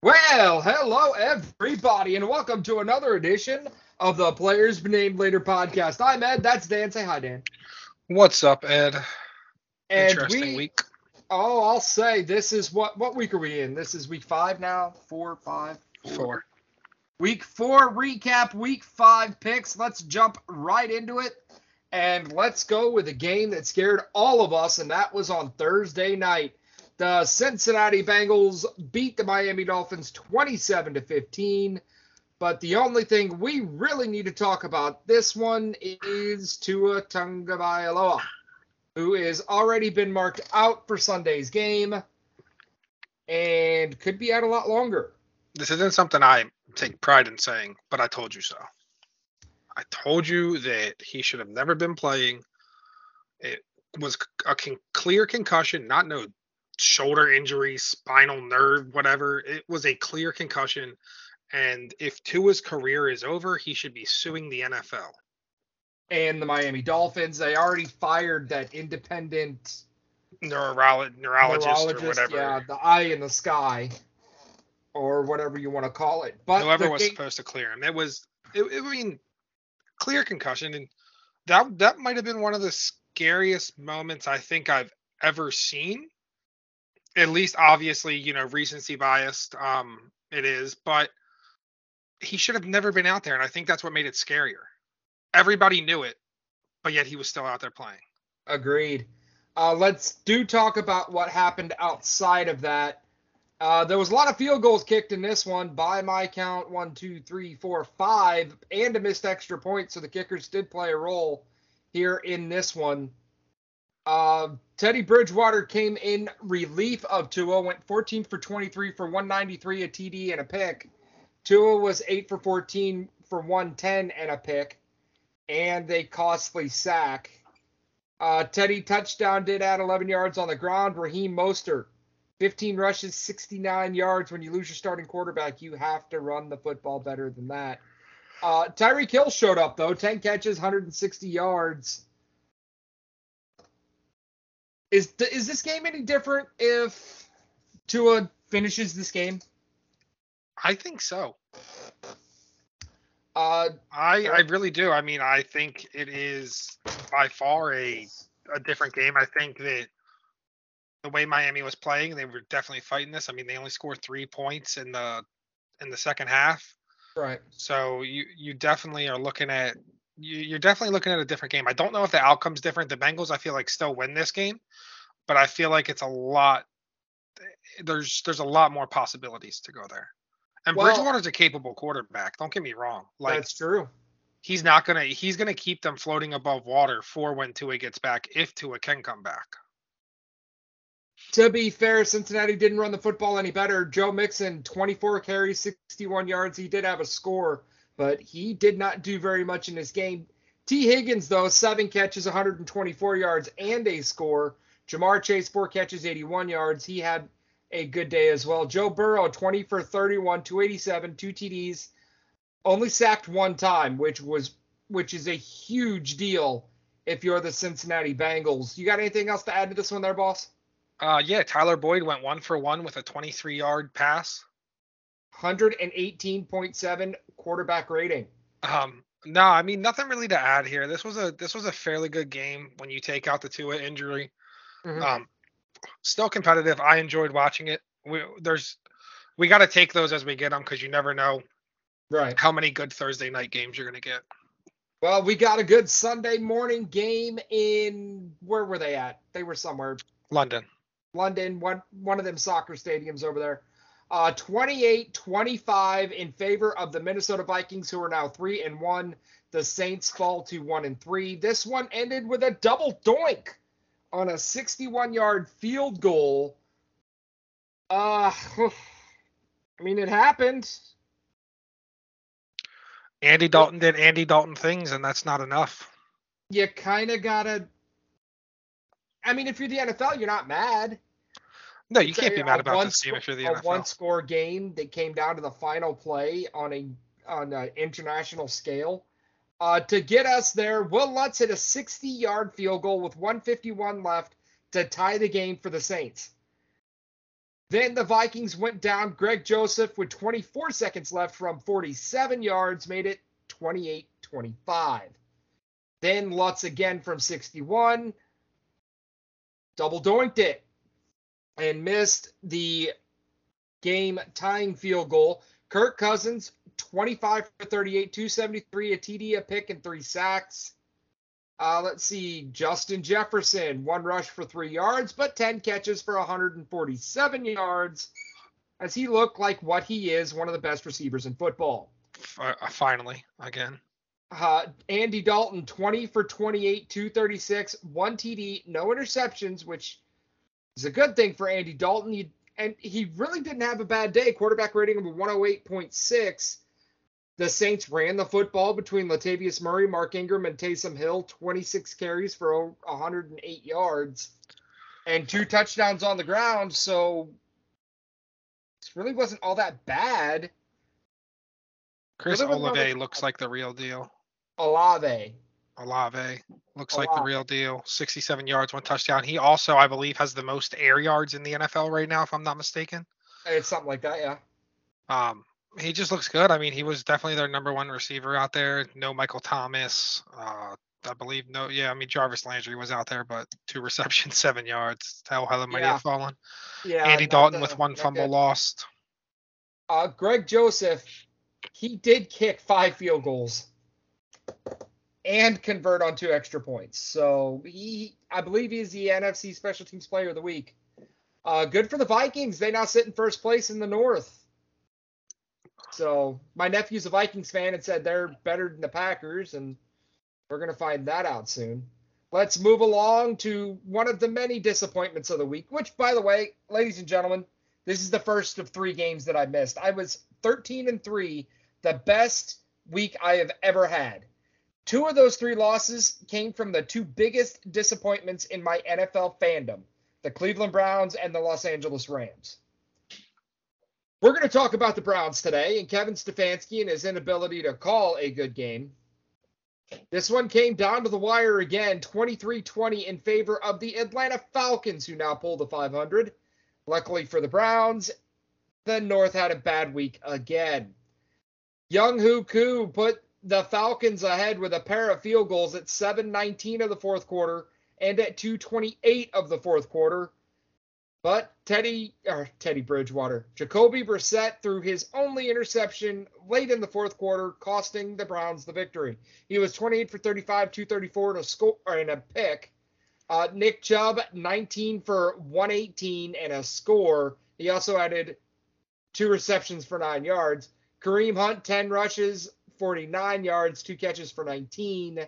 Well, hello everybody, and welcome to another edition of the Players Named Later podcast. I'm Ed. That's Dan. Say hi, Dan. What's up, Ed? And Interesting we, week. Oh, I'll say this is what what week are we in? This is week five now. Four, five, Four. Week four recap. Week five picks. Let's jump right into it, and let's go with a game that scared all of us, and that was on Thursday night. The Cincinnati Bengals beat the Miami Dolphins 27 to 15. But the only thing we really need to talk about this one is Tua Tagovailoa, who has already been marked out for Sunday's game and could be out a lot longer. This isn't something I take pride in saying, but I told you so. I told you that he should have never been playing. It was a con- clear concussion, not no shoulder injury, spinal nerve, whatever. It was a clear concussion. And if Tua's career is over, he should be suing the NFL. And the Miami Dolphins, they already fired that independent Neurolo- neurologist, neurologist, or whatever. yeah, the eye in the sky, or whatever you want to call it. But Whoever was game- supposed to clear him. It was, it, I mean, clear concussion, and that that might have been one of the scariest moments I think I've ever seen. At least, obviously, you know, recency biased. Um, it is, but he should have never been out there, and I think that's what made it scarier. Everybody knew it, but yet he was still out there playing. Agreed. Uh, let's do talk about what happened outside of that. Uh, there was a lot of field goals kicked in this one. By my count, one, two, three, four, five, and a missed extra point. So the kickers did play a role here in this one. Uh, Teddy Bridgewater came in relief of Tua, went 14 for 23 for 193, a TD and a pick. Tua was 8 for 14 for 110 and a pick, and a costly sack. Uh, Teddy touchdown did add 11 yards on the ground. Raheem Mostert, 15 rushes, 69 yards. When you lose your starting quarterback, you have to run the football better than that. Uh, Tyreek Hill showed up though, 10 catches, 160 yards. Is is this game any different if Tua finishes this game? I think so. Uh, I I really do. I mean, I think it is by far a a different game. I think that the way Miami was playing, they were definitely fighting this. I mean, they only scored three points in the in the second half, right. so you you definitely are looking at you're definitely looking at a different game. I don't know if the outcome's different. The Bengals, I feel like, still win this game, but I feel like it's a lot. There's there's a lot more possibilities to go there. And Well- Bridgewater's a capable quarterback. Don't get me wrong. Like That's true. he's not gonna he's gonna keep them floating above water for when Tua gets back, if Tua can come back. To be fair, Cincinnati didn't run the football any better. Joe Mixon, 24 carries, 61 yards. He did have a score, but he did not do very much in this game. Tee Higgins, though, seven catches, 124 yards, and a score. Ja'Marr Chase, four catches, 81 yards. He had a good day as well. Joe Burrow, 20 for 31, 287, two TDs. Only sacked one time, which was which is a huge deal if you're the Cincinnati Bengals. You got anything else to add to this one there, boss? Uh yeah, Tyler Boyd went one for one with a 23 yard pass. 118.7 quarterback rating. Um no, I mean nothing really to add here. This was a this was a fairly good game when you take out the Tua injury. Mhm. Um still competitive. I enjoyed watching it. We there's we got to take those as we get them because you never know Right. how many good Thursday night games you're gonna get. Well, we got a good Sunday morning game in where were they at? They were somewhere London. London, one one of them soccer stadiums over there. Uh 28-25 in favor of the Minnesota Vikings who are now 3 and 1. The Saints fall to 1 and 3. This one ended with a double doink on a 61-yard field goal. Uh I mean it happened. Andy Dalton did Andy Dalton things, and that's not enough. you kind of gotta. I mean, if you're the NFL, you're not mad. No, you can't be mad about this game if you're the a NFL. one-score game that came down to the final play on a on an international scale. Uh, to get us there, Will Lutz hit a 60-yard field goal with 151 left to tie the game for the Saints. Then the Vikings went down. Greg Joseph, with 24 seconds left from 47 yards, made it 28 25. Then Lutz again from 61, double doinked it and missed the game tying field goal. Kirk Cousins, 25 for 38, 273, a TD, a pick, and three sacks. Uh, let's see, Justin Jefferson, one rush for three yards, but 10 catches for 147 yards, as he looked like what he is, one of the best receivers in football. Uh, finally, again. Uh, Andy Dalton, 20 for 28, 236, one TD, no interceptions, which is a good thing for Andy Dalton. He, and he really didn't have a bad day. Quarterback rating of 108.6. The Saints ran the football between Latavius Murray, Mark Ingram, and Taysom Hill, 26 carries for 108 yards and two touchdowns on the ground. So it really wasn't all that bad. Chris really Olave looks like the real deal. Olave. Olave looks Olave. like the real deal. 67 yards, one touchdown. He also, I believe, has the most air yards in the NFL right now, if I'm not mistaken. It's something like that, yeah. Um, he just looks good. I mean, he was definitely their number one receiver out there. No Michael Thomas. Uh, I believe no. Yeah, I mean Jarvis Landry was out there, but two receptions, seven yards. How hell might yeah. have fallen. Yeah. Andy Dalton the, with one fumble good. lost. Uh, Greg Joseph, he did kick five field goals and convert on two extra points. So he, I believe, he's the NFC Special Teams Player of the Week. Uh, good for the Vikings. They now sit in first place in the North. So my nephew's a Vikings fan and said they're better than the Packers, and we're gonna find that out soon. Let's move along to one of the many disappointments of the week. Which, by the way, ladies and gentlemen, this is the first of three games that I missed. I was 13 and three, the best week I have ever had. Two of those three losses came from the two biggest disappointments in my NFL fandom the Cleveland Browns and the Los Angeles Rams. We're going to talk about the Browns today and Kevin Stefanski and his inability to call a good game. This one came down to the wire again, 23 20 in favor of the Atlanta Falcons, who now pull the 500. Luckily for the Browns, the North had a bad week again. Younghoe Koo put the Falcons ahead with a pair of field goals at 7:19 of the fourth quarter and at 2:28 of the fourth quarter. But Teddy or Teddy Bridgewater, Jacoby Brissett threw his only interception late in the fourth quarter, costing the Browns the victory. He was 28 for 35, 234 to score and a pick. Uh, Nick Chubb, 19 for 118 and a score. He also added two receptions for nine yards. Kareem Hunt, 10 rushes, 49 yards, two catches for 19.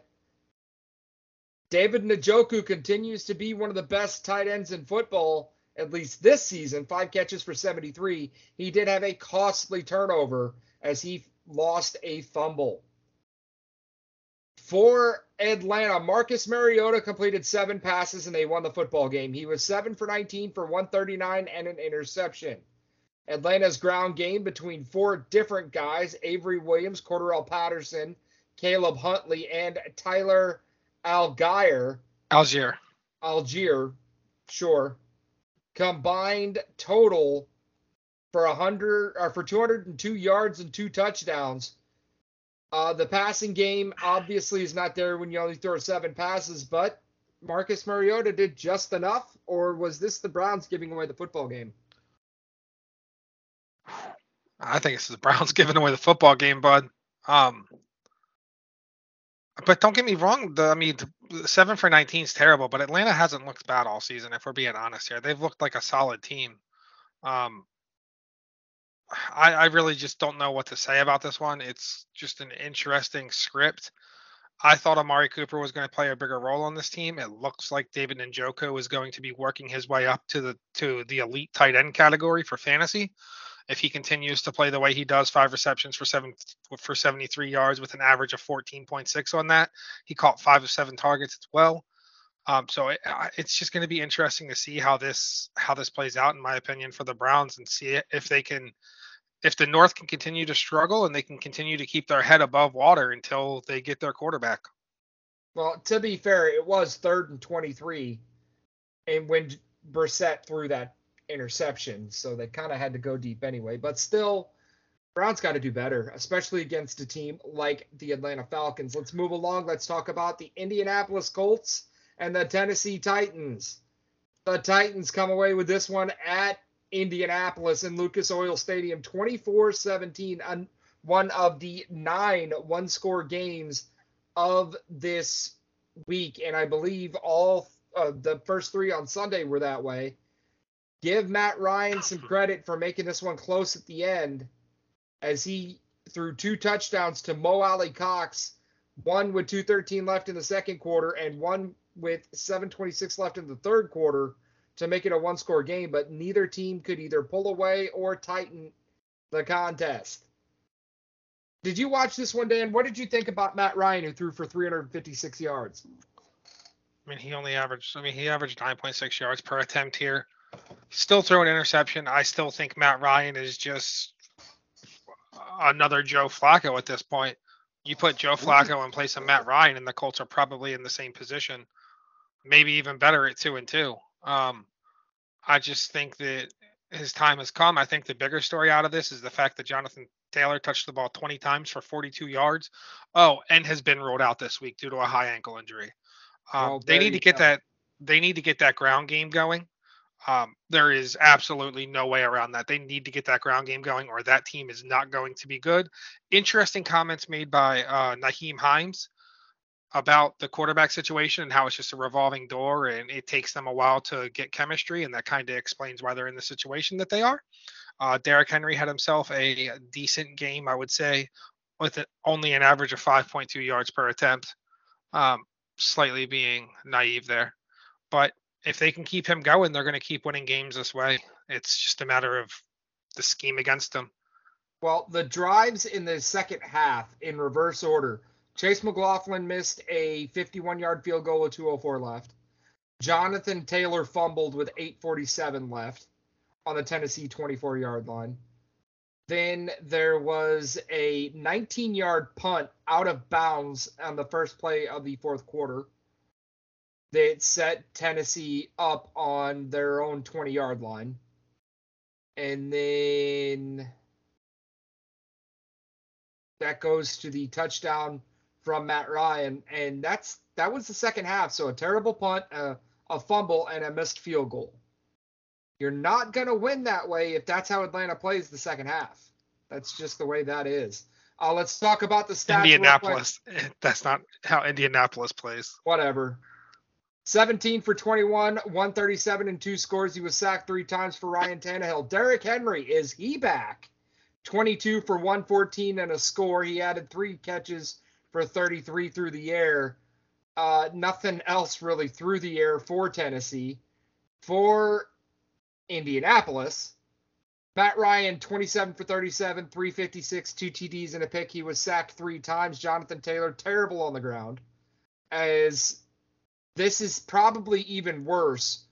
David Njoku continues to be one of the best tight ends in football, at least this season. Five catches for 73. He did have a costly turnover as he lost a fumble. For Atlanta, Marcus Mariota completed seven passes and they won the football game. He was seven for 19 for 139 and an interception. Atlanta's ground game between four different guys Avery Williams, Cordarrelle Patterson, Caleb Huntley, and Tyler Allgeier. Algier. Algier, sure. Combined total for 100 or for 202 yards and two touchdowns. Uh, the passing game obviously is not there when you only throw seven passes, but Marcus Mariota did just enough, or was this the Browns giving away the football game? I think it's the Browns giving away the football game, bud. Um, but don't get me wrong. The, I mean, seven for 19 is terrible, but Atlanta hasn't looked bad all season. If we're being honest here, they've looked like a solid team. Um, I, I really just don't know what to say about this one. It's just an interesting script. I thought Amari Cooper was going to play a bigger role on this team. It looks like David Njoku is going to be working his way up to the to the elite tight end category for fantasy if he continues to play the way he does, five receptions for seven for 73 yards with an average of 14.6 on that. He caught five of seven targets as well. Um, so it, it's just going to be interesting to see how this how this plays out, in my opinion, for the Browns, and see if they can, if the North can continue to struggle and they can continue to keep their head above water until they get their quarterback. Well, to be fair, it was third and 23, and when Brissett threw that interception, so they kind of had to go deep anyway. But still, Browns got to do better, especially against a team like the Atlanta Falcons. Let's move along. Let's talk about the Indianapolis Colts and the Tennessee Titans. The Titans come away with this one at Indianapolis in Lucas Oil Stadium 24 17, one of the nine one score games of this week. And I believe all uh, the first three on Sunday were that way. Give Matt Ryan some credit for making this one close at the end as he threw two touchdowns to Mo Alie-Cox, one with 213 left in the second quarter and one with 726 left in the third quarter to make it a one score game, but neither team could either pull away or tighten the contest. Did you watch this one, Dan? What did you think about Matt Ryan, who threw for 356 yards? I mean, he only averaged. I mean, he averaged 9.6 yards per attempt here. Still throwing interception. I still think Matt Ryan is just another Joe Flacco at this point. You put Joe Flacco in place of Matt Ryan, and the Colts are probably in the same position, maybe even better at two and two. Um, I just think that his time has come. I think the bigger story out of this is the fact that Jonathan Taylor touched the ball 20 times for 42 yards. Oh, and has been ruled out this week due to a high ankle injury. Um, they need to get go. that. They need to get that ground game going. Um, there is absolutely no way around that. They need to get that ground game going, or that team is not going to be good. Interesting comments made by uh, Nyheim Hines about the quarterback situation and how it's just a revolving door and it takes them a while to get chemistry, and that kind of explains why they're in the situation that they are. Uh, Derrick Henry had himself a decent game, I would say, with only an average of 5.2 yards per attempt. Um, slightly being naive there, but if they can keep him going, they're going to keep winning games this way. It's just a matter of the scheme against them. Well, the drives in the second half in reverse order. Chase McLaughlin missed a 51 yard field goal with 204 left. Jonathan Taylor fumbled with 847 left on the Tennessee 24 yard line. Then there was a 19 yard punt out of bounds on the first play of the fourth quarter that set Tennessee up on their own 20 yard line. And then that goes to the touchdown from Matt Ryan. And that's that was the second half. So a terrible punt, a, a fumble, and a missed field goal. You're not going to win that way if that's how Atlanta plays the second half. That's just the way that is. Uh, let's talk about the stats. Indianapolis. That's not how Indianapolis plays. Whatever. 17 for 21, 137 and two scores. He was sacked three times for Ryan Tannehill. Derrick Henry, is he back? 22 for 114 and a score. He added three catches for 33 through the air. Uh, nothing else really through the air for Tennessee. For Indianapolis, Matt Ryan, 27 for 37, 356, two TDs and a pick. He was sacked three times. Jonathan Taylor, terrible on the ground. As this is probably even worse.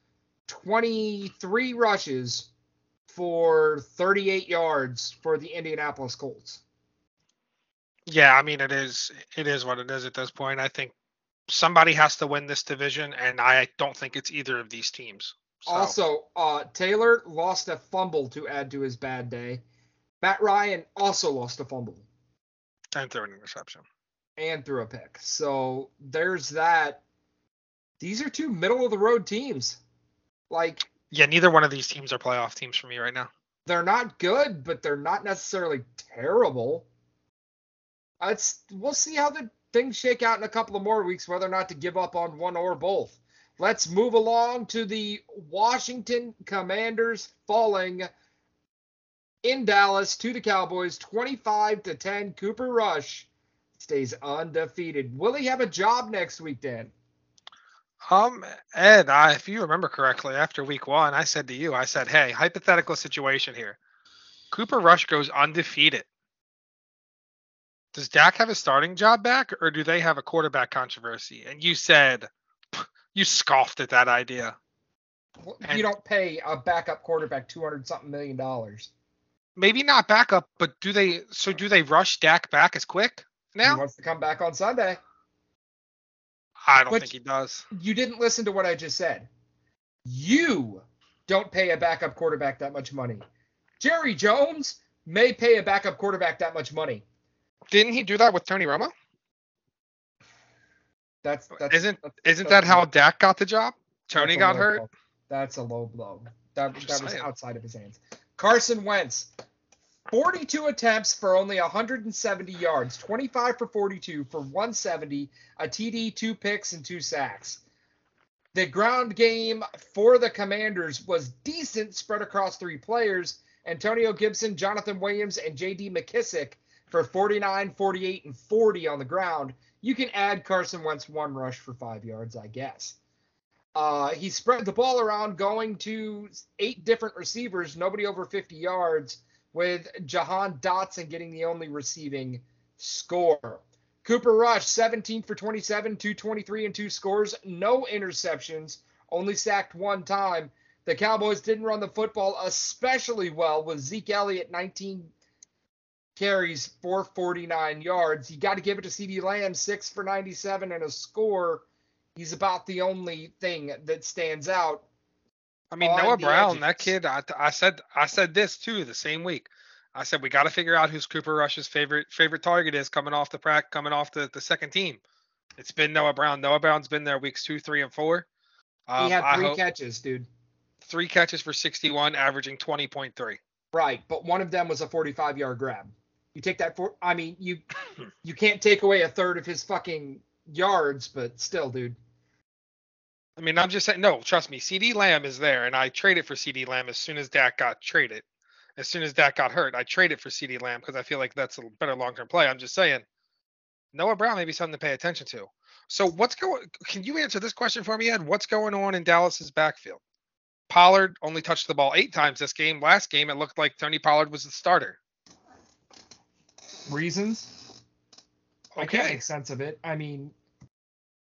23 rushes for 38 yards for the Indianapolis Colts. Yeah, I mean it is it is what it is at this point. I think somebody has to win this division and I don't think it's either of these teams. So. Also, uh, Taylor lost a fumble to add to his bad day. Matt Ryan also lost a fumble. And threw an interception. And threw a pick. So there's that these are two middle of the road teams. Like yeah, neither one of these teams are playoff teams for me right now. They're not good, but they're not necessarily terrible. It's we'll see how the things shake out in a couple of more weeks, whether or not to give up on one or both. Let's move along to the Washington Commanders falling in Dallas to the Cowboys 25 to 10. Cooper Rush stays undefeated. Will he have a job next week, Dan? Um, Ed, I, if you remember correctly, after week one, I said to you, I said, hey, hypothetical situation here. Cooper Rush goes undefeated. Does Dak have a starting job back, or do they have a quarterback controversy? And you said, you scoffed at that idea. And you don't pay a backup quarterback 200 something million dollars. Maybe not backup, but do they? So do they rush Dak back as quick now? He wants to come back on Sunday. I don't but think he does. You didn't listen to what I just said. You don't pay a backup quarterback that much money. Jerry Jones may pay a backup quarterback that much money. Didn't he do that with Tony Romo? That's, that's isn't that's, isn't that's that how Dak got the job? Tony got hurt. blow. That's a low blow. That, that was saying. outside of his hands. Carson Wentz, 42 attempts for only 170 yards, 25 for 42 for 170, a TD, two picks, and two sacks. The ground game for the Commanders was decent, spread across three players Antonio Gibson, Jonathan Williams, and JD McKissic for 49, 48, and 40 on the ground. You can add Carson Wentz one rush for five yards, I guess. Uh, he spread the ball around, going to eight different receivers, nobody over 50 yards, with Jahan Dotson getting the only receiving score. Cooper Rush, 17 for 27, 223 and two scores, no interceptions, only sacked one time. The Cowboys didn't run the football especially well with Zeke Elliott, 19 carries, 449 yards. You got to give it to CeeDee Lamb, 6 for 97 and a score. He's about the only thing that stands out. I mean, Noah the Brown, that kid. I, I said I said this too the same week. I said we got to figure out who's Cooper Rush's favorite favorite target is coming off the prac coming off the, the second team. It's been Noah Brown. Noah Brown's been there weeks two, three, and four. Um, he had three hope- catches, dude. three catches for 61, averaging 20.3. Right, but one of them was a 45 yard grab. You take that for I mean, you you can't take away a third of his fucking yards, but still, dude. I mean, I'm just saying. No, trust me. CeeDee Lamb is there, and I traded for CeeDee Lamb as soon as Dak got traded. As soon as Dak got hurt, I traded for CeeDee Lamb because I feel like that's a better long-term play. I'm just saying. Noah Brown may be something to pay attention to. So what's going? Can you answer this question for me, Ed? What's going on in Dallas's backfield? Pollard only touched the ball eight times this game. Last game, it looked like Tony Pollard was the starter. Reasons? I can't Okay. make sense of it. I mean,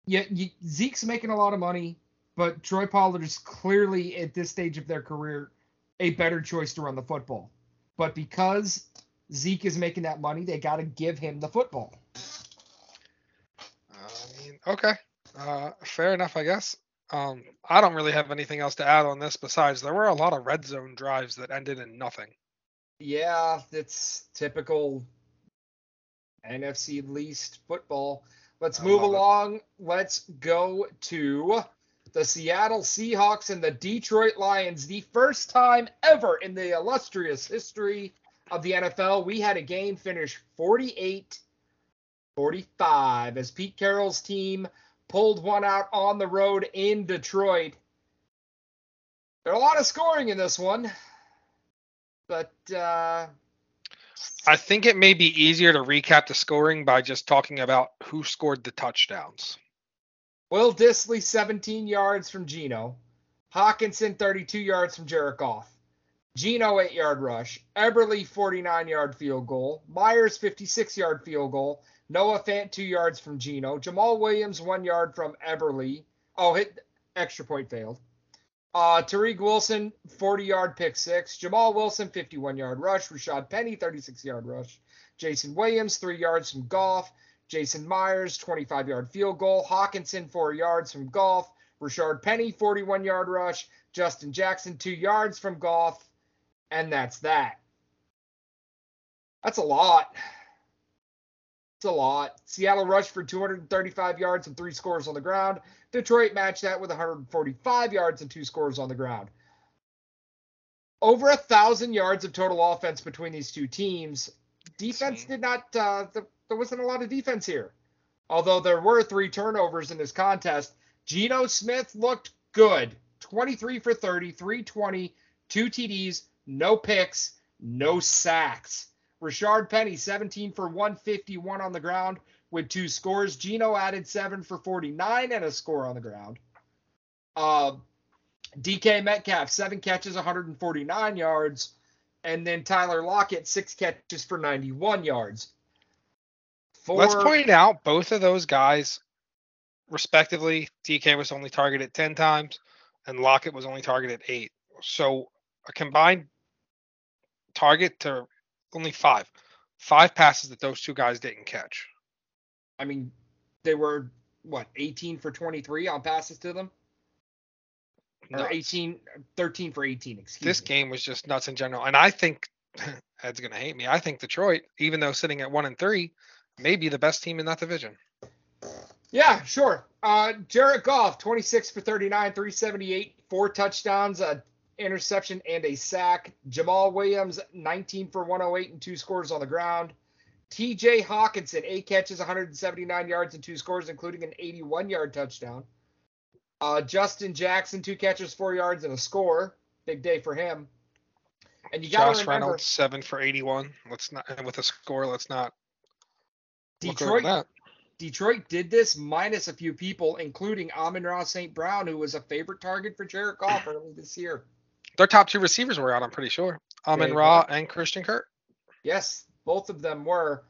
yeah, you, Zeke's making a lot of money, but Troy Pollard is clearly at this stage of their career a better choice to run the football. But because Zeke is making that money, they got to give him the football. I mean, okay. Uh, fair enough, I guess. Um, I don't really have anything else to add on this besides there were a lot of red zone drives that ended in nothing. Yeah, it's typical NFC least football. Let's move love it. along. Let's go to the Seattle Seahawks and the Detroit Lions. The first time ever in the illustrious history of the NFL, we had a game finish 48 45 as Pete Carroll's team pulled one out on the road in Detroit. There a lot of scoring in this one, but uh, I think it may be easier to recap the scoring by just talking about who scored the touchdowns. Will Dissly 17 yards from Geno. Hockenson 32 yards from Jared Goff. Geno 8 yard rush. Eberly 49 yard field goal. Myers 56 yard field goal. Noah Fant 2 yards from Geno. Jamaal Williams 1 yard from Eberly. Oh, hit extra point failed. Uh, Tariq Wilson 40 yard pick six. Jamal Wilson 51 yard rush. Rashaad Penny 36 yard rush. Jason Williams 3 yards from Goff. Jason Myers, 25 yard field goal. Hockenson, four yards from Goff. Rashaad Penny, 41 yard rush. Justin Jackson, two yards from Goff. And that's that. That's a lot. It's a lot. Seattle rushed for 235 yards and three scores on the ground. Detroit matched that with 145 yards and two scores on the ground. Over a thousand yards of total offense between these two teams. Defense did not. Uh, th- there wasn't a lot of defense here. Although there were three turnovers in this contest, Geno Smith looked good. 23 for 30, 320, two TDs, no picks, no sacks. Rashaad Penny, 17 for 151 on the ground with two scores. Geno added 7 for 49 and a score on the ground. Uh, DK Metcalf, 7 catches, 149 yards. And then Tyler Lockett, 6 catches for 91 yards. For, Let's point out both of those guys, respectively. DK was only targeted 10 times, and Lockett was only targeted eight. So a combined target to only five. Five passes that those two guys didn't catch. I mean, they were, what, 18 for 23 on passes to them? or nuts. 18, 13 for 18. Excuse This me. game was just nuts in general, and I think Ed's gonna hate me. I think Detroit, even though sitting at one and three, may be the best team in that division. Yeah, sure. Uh, Jared Goff, 26 for 39, 378, four touchdowns, a interception, and a sack. Jamaal Williams, 19 for 108 and two scores on the ground. TJ Hockenson, eight catches, 179 yards and two scores, including an 81 yard touchdown. Uh, Justin Jackson, two catches, four yards, and a score. Big day for him. And you got to remember, Reynolds, seven for eighty-one. Let's not and with a score. Let's not Detroit. Detroit did this minus a few people, including Amon-Ra St. Brown, who was a favorite target for Jared Goff early this year. Their top two receivers were out. I'm pretty sure. Amon-Ra and Christian Kirk. Yes, both of them were.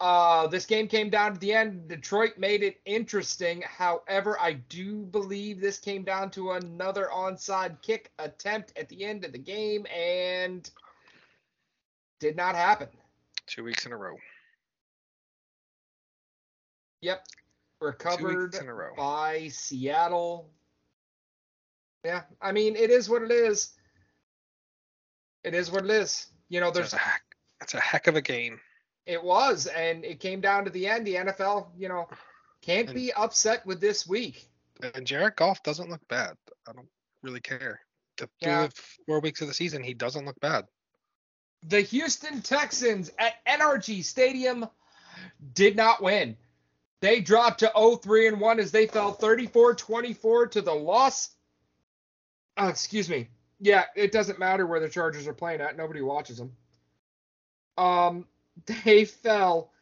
Uh, this game came down to the end. Detroit made it interesting. However, I do believe this came down to another onside kick attempt at the end of the game and did not happen. Two weeks in a row. Yep. Recovered in a row. by Seattle. Yeah, I mean, it is what it is. It is what it is. You know, That's there's a heck. That's a heck of a game. It was, and it came down to the end. The NFL, you know, can't And- be upset with this week. And Jared Goff doesn't look bad. I don't really care. To Yeah. four weeks of the season, he doesn't look bad. The Houston Texans at NRG Stadium did not win. They dropped to 0-3 and 1 as they fell 34-24 to the loss. Uh, excuse me. Yeah, it doesn't matter where the Chargers are playing at. Nobody watches them. Um, they fell.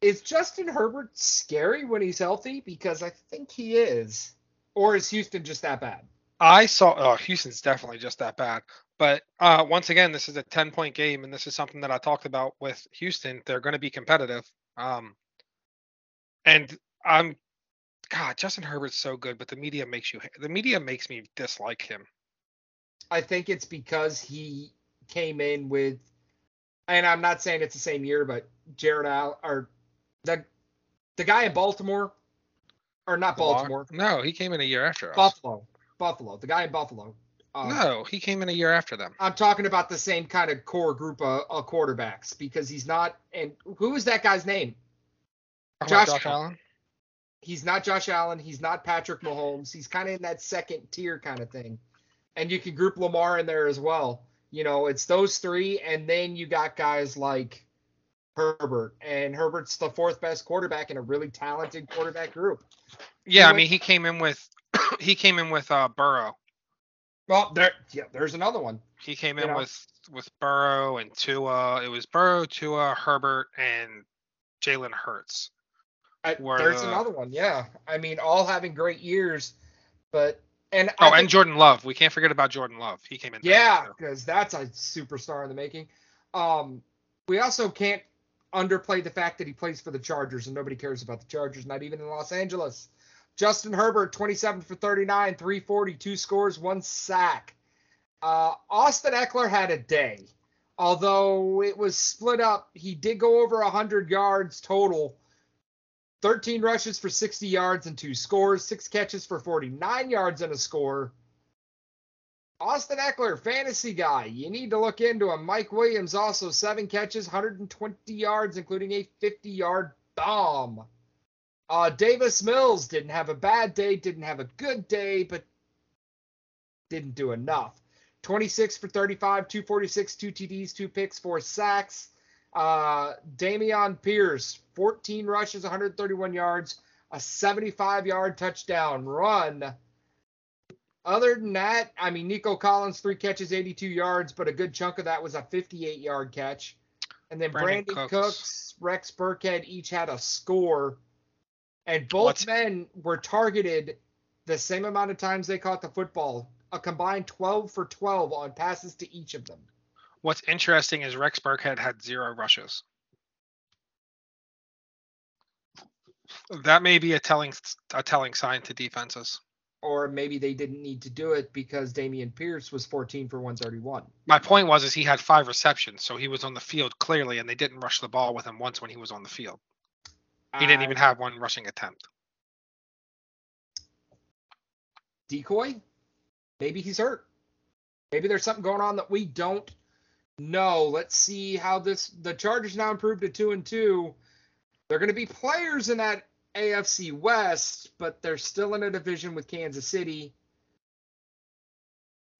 Is Justin Herbert scary when he's healthy? Because I think he is. Or is Houston just that bad? I saw oh, Houston's definitely just that bad. But uh, once again, this is a 10 point game, and this is something that I talked about with Houston. They're going to be competitive. Um, and I'm, God, Justin Herbert's so good, but the media makes you, the media makes me dislike him. I think it's because he came in with, and I'm not saying it's the same year, but Jared Al or the the guy in Baltimore, or not Baltimore, No, he came in a year after us. Buffalo, Buffalo, the guy in Buffalo. Uh, No, he came in a year after them. I'm talking about the same kind of core group of, of quarterbacks because he's not. And who is that guy's name? Talking about Josh Josh Allen. He's not Josh Allen. He's not Patrick Mahomes. He's kind of in that second tier kind of thing. And you can group Lamar in there as well. You know, it's those three, and then you got guys like Herbert, and Herbert's the fourth best quarterback in a really talented quarterback group. Yeah, I mean he came in with he came in with uh Burrow. Well, there, yeah, there's another one. He came You in know? with with Burrow and Tua. It was Burrow, Tua, Herbert, and Jalen Hurts. I, there's the- another one. Yeah, I mean, all having great years, but and I Oh, think- and Jordan Love. We can't forget about Jordan Love. He came in. Yeah, because that's a superstar in the making. Um, we also can't underplay the fact that he plays for the Chargers, and nobody cares about the Chargers, not even in Los Angeles. Justin Herbert, 27 for 39, 340, two scores, one sack. Uh, Austin Ekeler had a day. Although it was split up, he did go over 100 yards total. 13 rushes for 60 yards and two scores, six catches for 49 yards and a score. Austin Ekeler, fantasy guy. You need to look into him. Mike Williams, also seven catches, 120 yards, including a 50 yard bomb. Uh, Davis Mills didn't have a bad day, didn't have a good day, but didn't do enough. 26 for 35, 246, two TDs, two picks, four sacks. Uh, Dameon Pierce, 14 rushes, 131 yards, a 75 yard touchdown run. Other than that, I mean, Nico Collins, three catches, 82 yards, but a good chunk of that was a 58 yard catch. And then Brandon Brandon, Cooks. Cooks. Rex Burkhead each had a score. And both What's- men were targeted the same amount of times they caught the football, a combined 12 for 12 on passes to each of them. What's interesting is Rex Burkhead had zero rushes. That may be a telling a telling sign to defenses. Or maybe they didn't need to do it because Dameon Pierce was 14 for 131. My point was is he had five receptions, so he was on the field clearly, and they didn't rush the ball with him once when he was on the field. He didn't Uh, even have one rushing attempt. decoy. Maybe he's hurt. Maybe there's something going on that we don't know. Let's see how this the Chargers now improved to two and two. They're going to be players in that AFC West, but they're still in a division with Kansas City.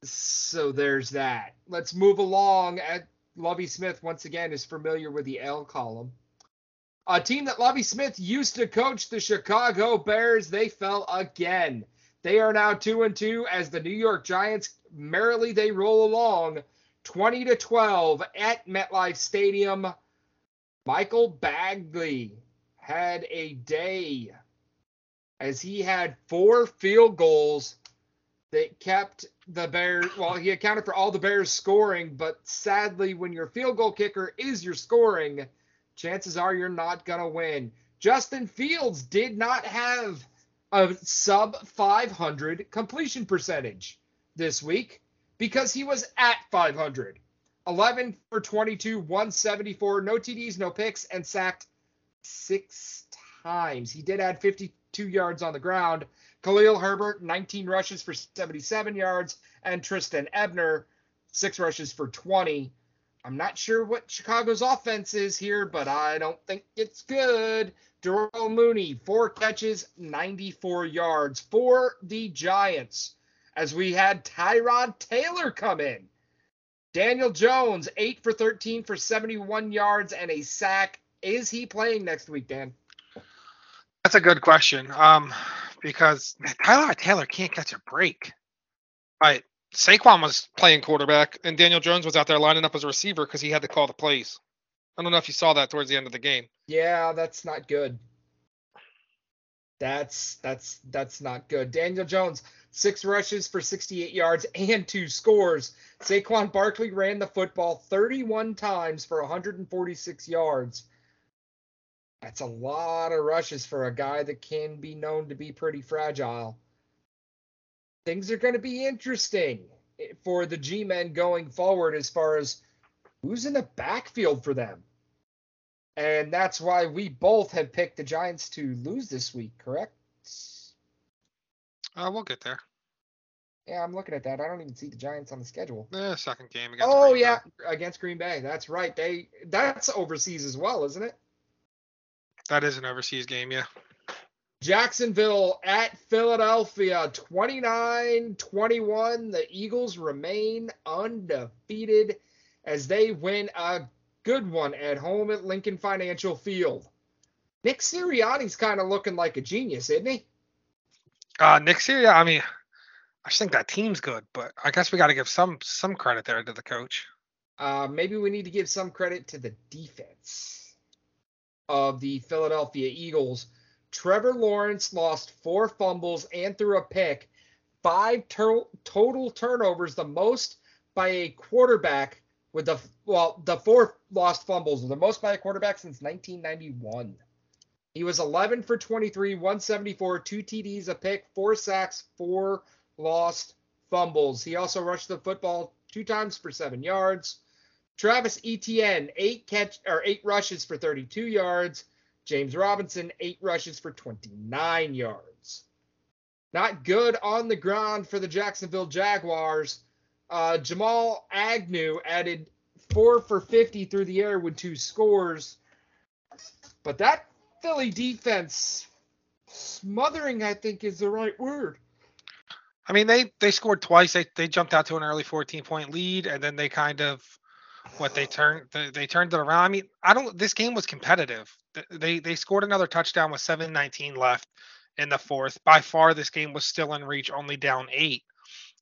So there's that. Let's move along. At Lovie Smith once again is familiar with the L column. A team that Lovie Smith used to coach, the Chicago Bears, they fell again. They are now two and two as the New York Giants merrily they roll along, 20 to 12 at MetLife Stadium. Michael Bagley had a day as he had four field goals that kept the Bears. Well, he accounted for all the Bears scoring, but sadly, when your field goal kicker is your scoring, chances are you're not going to win. Justin Fields did not have a sub 500 completion percentage this week because he was at 500. 11 for 22, 174, no TDs, no picks, and sacked six times. He did add 52 yards on the ground. Khalil Herbert, 19 rushes for 77 yards, and Trestan Ebner, six rushes for 20. I'm not sure what Chicago's offense is here, but I don't think it's good. Darnell Mooney, four catches, 94 yards for the Giants. As we had Tyrod Taylor come in. Daniel Jones, 8 for 13 for 71 yards and a sack. Is he playing next week, Dan? That's a good question. Um, because Tyler Taylor can't catch a break. Right. Saquon was playing quarterback, and Daniel Jones was out there lining up as a receiver because he had to call the plays. I don't know if you saw that towards the end of the game. Yeah, that's not good. That's that's that's not good. Daniel Jones, six rushes for 68 yards and two scores. Saquon Barkley ran the football 31 times for 146 yards. That's a lot of rushes for a guy that can be known to be pretty fragile things are going to be interesting for the G men going forward as far as who's in the backfield for them. And that's why we both have picked the Giants to lose this week, correct? Uh, we'll get there. Yeah, I'm looking at that. I don't even see the Giants on the schedule. The second game against. Oh Green yeah, Bay. against Green Bay. That's right. They that's overseas as well, isn't it? That is an overseas game, yeah. Jacksonville at Philadelphia, 29 21. The Eagles remain undefeated as they win a good one at home at Lincoln Financial Field. Nick Sirianni's kind of looking like a genius, isn't he? Uh, Nick Sirianni, I mean, I just think that team's good, but I guess we got to give some some credit there to the coach. Uh, maybe we need to give some credit to the defense of the Philadelphia Eagles Trevor Lawrence lost four fumbles and threw a pick, five total turnovers, the most by a quarterback with the well, the four lost fumbles, the most by a quarterback since 1991. He was 11 for 23, 174, two TDs, a pick, four sacks, four lost fumbles. He also rushed the football two times for seven yards. Travis Etienne, eight catch or eight rushes for 32 yards. James Robinson, eight rushes for 29 yards. Not good on the ground for the Jacksonville Jaguars. Uh, Jamal Agnew added four for 50 through the air with two scores. But that Philly defense, smothering, I think, is the right word. I mean, they they scored twice. They they jumped out to an early 14 point lead, and then they kind of what they turned they, they turned it around. I mean, I don't. This game was competitive. They they scored another touchdown with 7:19 left in the fourth. By far, this game was still in reach, only down eight.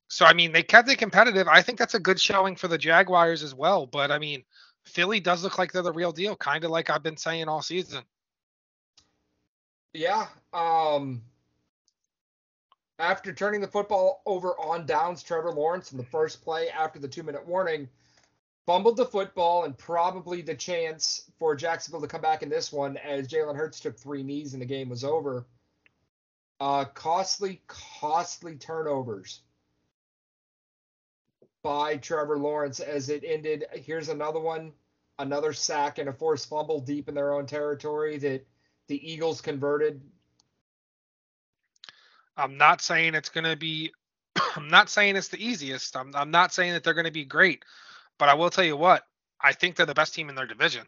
So I mean, they kept it competitive. I think that's a good showing for the Jaguars as well. But I mean, Philly does look like they're the real deal, kind of like I've been saying all season. Yeah. Um. After turning the football over on downs, Trevor Lawrence in the first play after the two-minute warning fumbled the football and probably the chance for Jacksonville to come back in this one as Jalen Hurts took three knees and the game was over. Uh, costly, costly turnovers by Trevor Lawrence as it ended. Here's another one, another sack and a forced fumble deep in their own territory that the Eagles converted. I'm not saying it's going to be I'm not saying it's the easiest. I'm, I'm not saying that they're going to be great, but I will tell you what. I think they're the best team in their division.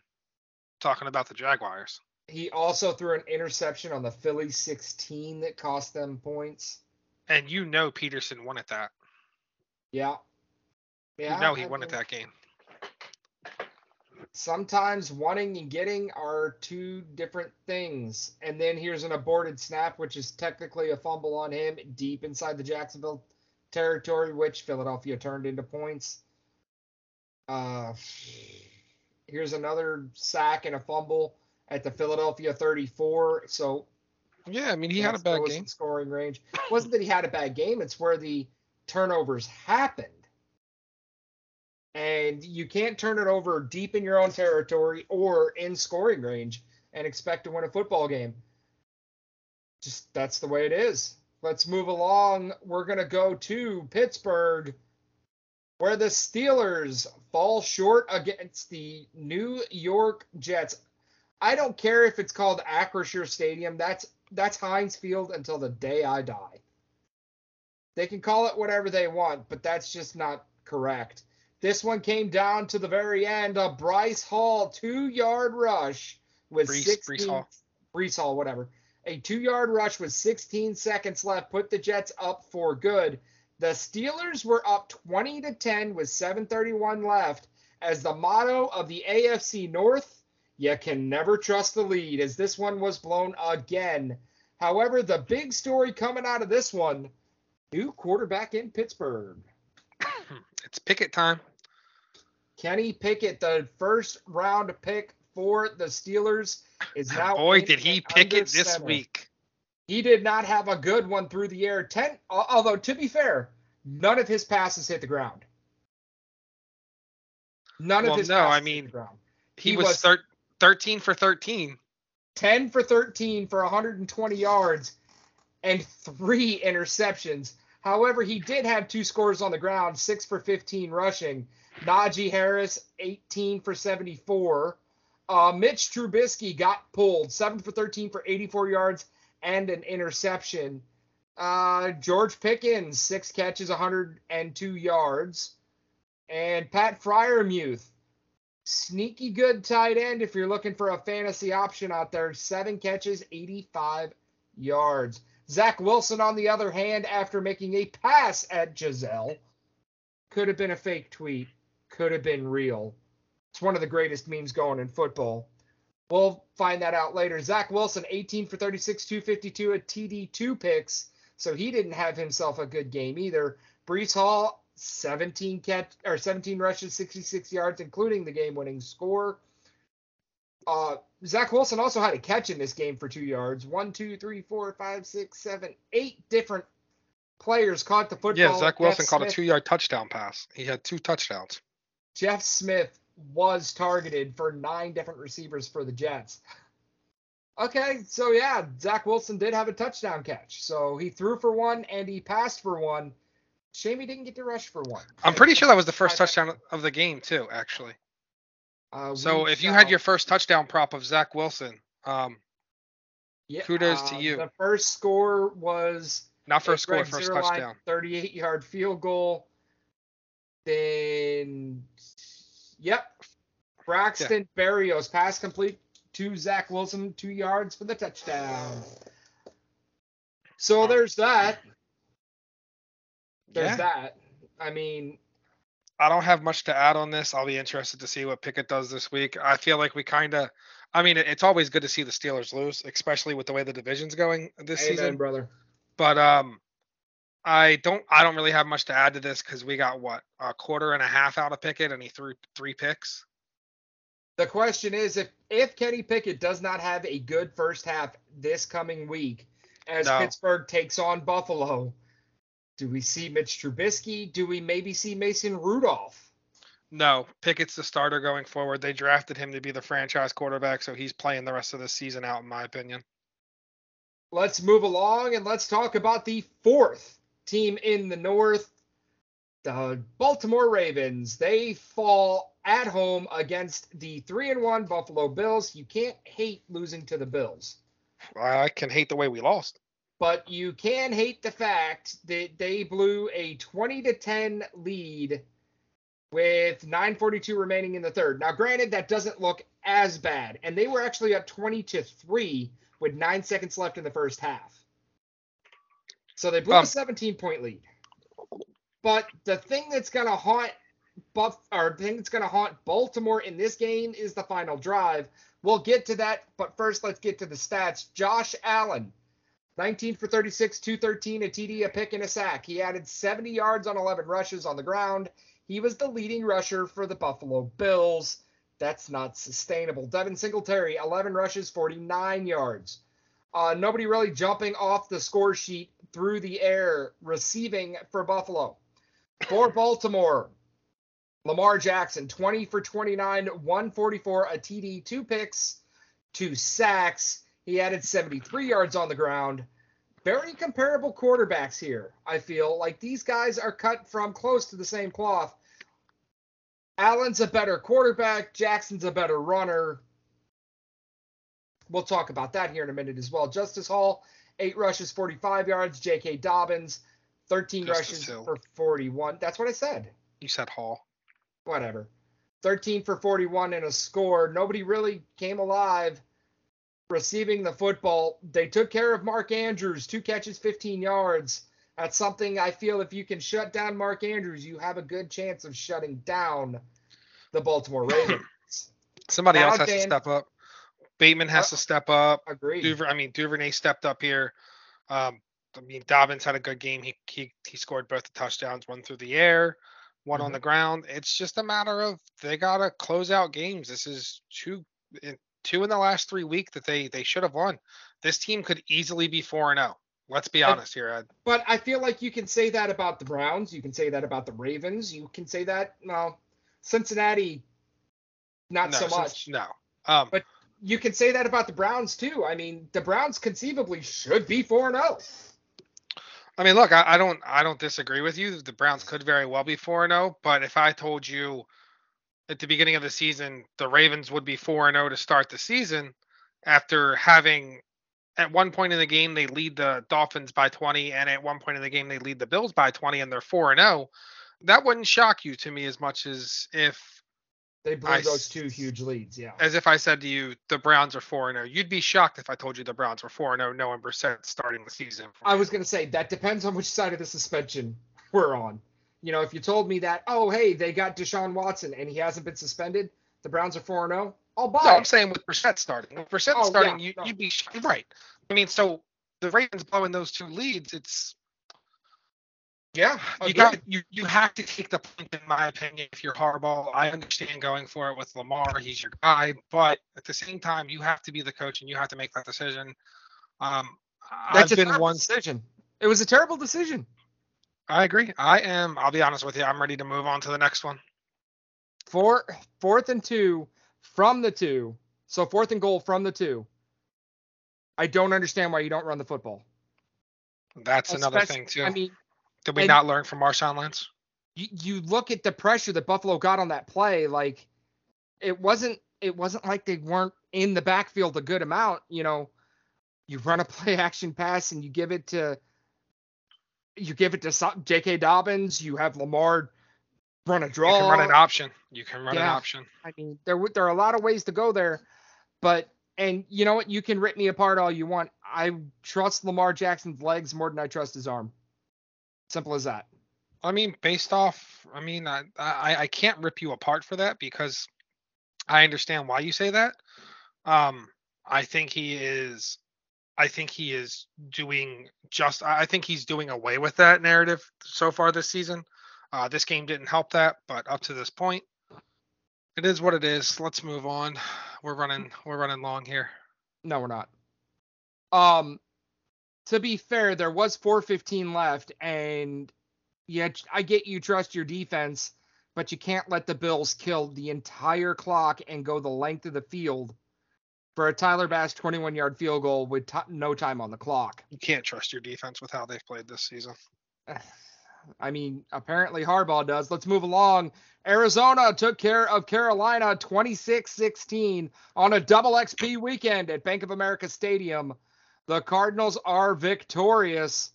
Talking about the Jaguars. He also threw an interception on the Philly 16 that cost them points. And you know Peterson won at that. Yeah. Yeah. You know he I won at that game. Sometimes wanting and getting are two different things. And then here's an aborted snap, which is technically a fumble on him deep inside the Jacksonville territory, which Philadelphia turned into points. Uh, here's another sack and a fumble at the Philadelphia 34. So yeah, I mean he had a bad game. Scoring range. It wasn't that he had a bad game. It's where the turnovers happened. And you can't turn it over deep in your own territory or in scoring range and expect to win a football game. Just that's the way it is. Let's move along. We're going to go to Pittsburgh where the Steelers fall short against the New York Jets. I don't care if it's called Acrisure Stadium. That's that's Heinz Field until the day I die. They can call it whatever they want, but that's just not correct. This one came down to the very end. A Bryce Hall two-yard rush with Breece, 16, Breece Hall. Breece Hall, whatever. A two-yard rush with 16 seconds left put the Jets up for good. The Steelers were up 20 to 10 with 7:31 left as the motto of the AFC North, you can never trust the lead as this one was blown again. However, the big story coming out of this one, new quarterback in Pittsburgh. It's Pickett time. Kenny Pickett, the first round pick for the Steelers, is now. Boy, did he pick it this center. week. He did not have a good one through the air. Ten, although to be fair, none of his passes hit the ground. None well, of his. No, I mean, he, he, was, was thir- 13 for 13. 10 for 13 for 120 yards and three interceptions. However, he did have two scores on the ground, six for 15 rushing. Najee Harris, 18 for 74. Uh, Mitch Trubisky got pulled, seven for 13 for 84 yards and an interception. Uh, George Pickens, six catches, 102 yards. And Pat Freiermuth, sneaky good tight end if you're looking for a fantasy option out there. Seven catches, 85 yards. Zach Wilson, on the other hand, after making a pass at Gisele, could have been a fake tweet, could have been real. It's one of the greatest memes going in football. We'll find that out later. Zach Wilson, 18 for 36, 252, a TD, two picks. So he didn't have himself a good game either. Breece Hall, 17 catch or 17 rushes, 66 yards, including the game-winning score. Uh, Zach Wilson also had a catch in this game for two yards. One, two, three, four, five, six, seven, eight different players caught the football. Yeah, Zach Wilson Jeff caught Smith, a two-yard touchdown pass. He had two touchdowns. Jeff Smith was targeted for nine different receivers for the Jets. Okay, so yeah, Zach Wilson did have a touchdown catch. So he threw for one and he passed for one. Shame he didn't get to rush for one. I'm pretty sure that was the first touchdown of the game too, actually. Uh, so if you had your first touchdown prop of Zach Wilson, um, yeah, kudos uh, to you. The first score was not first score, first touchdown. 38 yard field goal. Then, yep, Braxton yeah. Berrios pass complete to Zach Wilson, two yards for the touchdown. So there's that. There's yeah. that. I mean, I don't have much to add on this. I'll be interested to see what Pickett does this week. I feel like we kind of, I mean, it's always good to see the Steelers lose, especially with the way the division's going this Amen, season, brother. But um, I don't, I don't really have much to add to this because we got what a quarter and a half out of Pickett, and he threw three picks. The question is, if if Kenny Pickett does not have a good first half this coming week, as no. Pittsburgh takes on Buffalo do we see Mitch Trubisky? Do we maybe see Mason Rudolph? No, Pickett's the starter going forward. They drafted him to be the franchise quarterback, so he's playing the rest of the season out, in my opinion. Let's move along and let's talk about the fourth team in the North, the Baltimore Ravens. They fall at home against the three and one Buffalo Bills. You can't hate losing to the Bills. I can hate the way we lost. But you can hate the fact that they blew a 20 to 10 lead with 9:42 remaining in the third. Now, granted, that doesn't look as bad, and they were actually up 20 to three with nine seconds left in the first half. So they blew Um, a 17 point lead. But the thing that's gonna haunt Buff or the thing that's gonna haunt Baltimore in this game is the final drive. We'll get to that, but first let's get to the stats. Josh Allen, 19 for 36, 213, a TD, a pick, and a sack. He added 70 yards on 11 rushes on the ground. He was the leading rusher for the Buffalo Bills. That's not sustainable. Devin Singletary, 11 rushes, 49 yards. Uh, nobody really jumping off the score sheet through the air receiving for Buffalo. For Baltimore, Lamar Jackson, 20 for 29, 144, a TD, two picks, two sacks. He added 73 yards on the ground. Very comparable quarterbacks here, I feel. Like these guys are cut from close to the same cloth. Allen's a better quarterback, Jackson's a better runner. We'll talk about that here in a minute as well. Justice Hall, eight rushes, 45 yards. J.K. Dobbins, 13 Justice rushes Hill. for 41. That's what I said. You said Hall. Whatever. 13 for 41 and a score. Nobody really came alive receiving the football. They took care of Mark Andrews, two catches, 15 yards. That's something I feel if you can shut down Mark Andrews, you have a good chance of shutting down the Baltimore Ravens. Somebody else has to step up. Bateman has to step up. Agreed. Duver, I mean, Duvernay stepped up here. Um, I mean, Dobbins had a good game. He he he scored both the touchdowns, one through the air, one on Mhm. the ground. It's just a matter of they gotta close out games. This is two two in the last three week that they they should have won. This team could easily be four and zero. Let's be honest here, Ed. But I feel like you can say that about the Browns. You can say that about the Ravens. You can say that, well, Cincinnati, not no, so much. No. Um, But- You can say that about the Browns too. I mean, the Browns conceivably should be 4 and 0. I mean, look, I, I don't, I don't disagree with you. The Browns could very well be four and zero, but if I told you at the beginning of the season the Ravens would be four and zero to start the season, after having at one point in the game they lead the Dolphins by 20, and at one point in the game they lead the Bills by 20, and they're four and zero, that wouldn't shock you to me as much as if They blew I those two huge leads. Yeah. as if I said to you the Browns are four and zero. You'd be shocked if I told you the Browns were four and zero, knowing Brissett starting the season. I was going to say that depends on which side of the suspension we're on. You know, if you told me that, oh, hey, they got Deshaun Watson and he hasn't been suspended, the Browns are 4 0, I'll buy No, I'm saying with Brissett starting. With Brissett Oh, starting, yeah, you, no. you'd be right. I mean, so the Ravens blowing those two leads, it's Yeah. you got you you have to take the point in my opinion if you're Harbaugh. I understand going for it with Lamar, he's your guy, but at the same time, you have to be the coach and you have to make that decision. Um, That's I've a been one. decision. It was a terrible decision. I agree. I am. I'll be honest with you. I'm ready to move on to the next one. Four, fourth and two from the two. So fourth and goal from the two. I don't understand why you don't run the football. That's another thing too. I mean, Did we not learn from Marshawn Lynch? you, you look at the pressure that Buffalo got on that play, like it wasn't it wasn't like they weren't in the backfield a good amount. You know, you run a play action pass and you give it to you give it to J.K. Dobbins. You have Lamar run a draw. You can run an option. You can run an option. I mean, there there are a lot of ways to go there, but and you know what? You can rip me apart all you want. I trust Lamar Jackson's legs more than I trust his arm. Simple as that. I mean, based off, I mean, I, I I can't rip you apart for that because I understand why you say that. Um, I think he is, I think he is doing just. I think he's doing away with that narrative so far this season. Uh, this game didn't help that, but up to this point, it is what it is. Let's move on. We're running, we're running long here. No, we're not. Um, to be fair, there was 4:15 left, and yeah, I get you trust your defense, but you can't let the Bills kill the entire clock and go the length of the field for a Tyler Bass 21-yard field goal with ti no time on the clock. You can't trust your defense with how they've played this season. I mean, apparently Harbaugh does. Let's move along. Arizona took care of Carolina 26 16 on a double XP weekend at Bank of America Stadium. The Cardinals are victorious.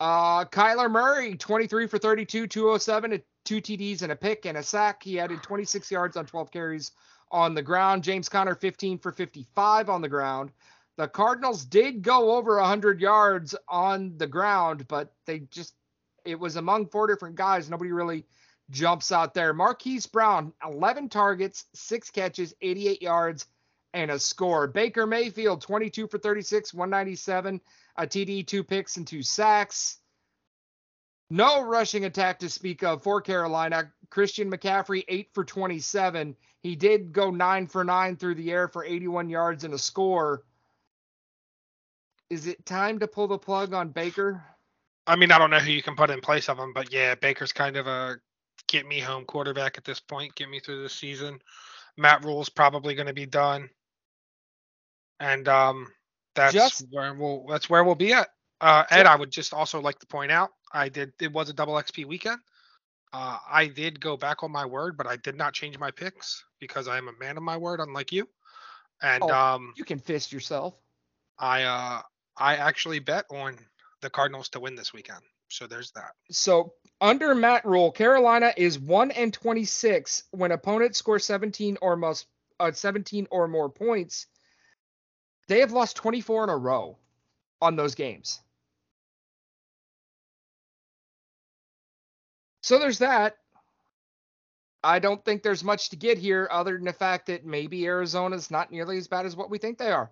Uh, Kyler Murray, 23 for 32, 207, two TDs and a pick and a sack. He added 26 yards on 12 carries on the ground. James Conner, 15 for 55 on the ground. The Cardinals did go over 100 yards on the ground, but they just, it was among four different guys. Nobody really jumps out there. Marquise Brown, 11 targets, six catches, 88 yards, and a score. Baker Mayfield, 22 for 36, 197, a TD, two picks, and two sacks. No rushing attack to speak of for Carolina. Christian McCaffrey, 8 for 27. He did go 9 for 9 through the air for 81 yards and a score. Is it time to pull the plug on Baker? I mean, I don't know who you can put in place of him, but yeah, Baker's kind of a get me home quarterback at this point, get me through the season. Matt Rhule's probably going to be done, and um, that's just, where we'll that's where we'll be at. Uh, Ed, I would just also like to point out, I did it was a double XP weekend. Uh, I did go back on my word, but I did not change my picks because I am a man of my word, unlike you. And oh, um, you can fist yourself. I uh, I actually bet on the Cardinals to win this weekend. So there's that. So under Matt Rhule, Carolina is one and 26 when opponents score 17 or most uh, 17 or more points. They have lost 24 in a row on those games. So there's that. I don't think there's much to get here other than the fact that maybe Arizona's not nearly as bad as what we think they are.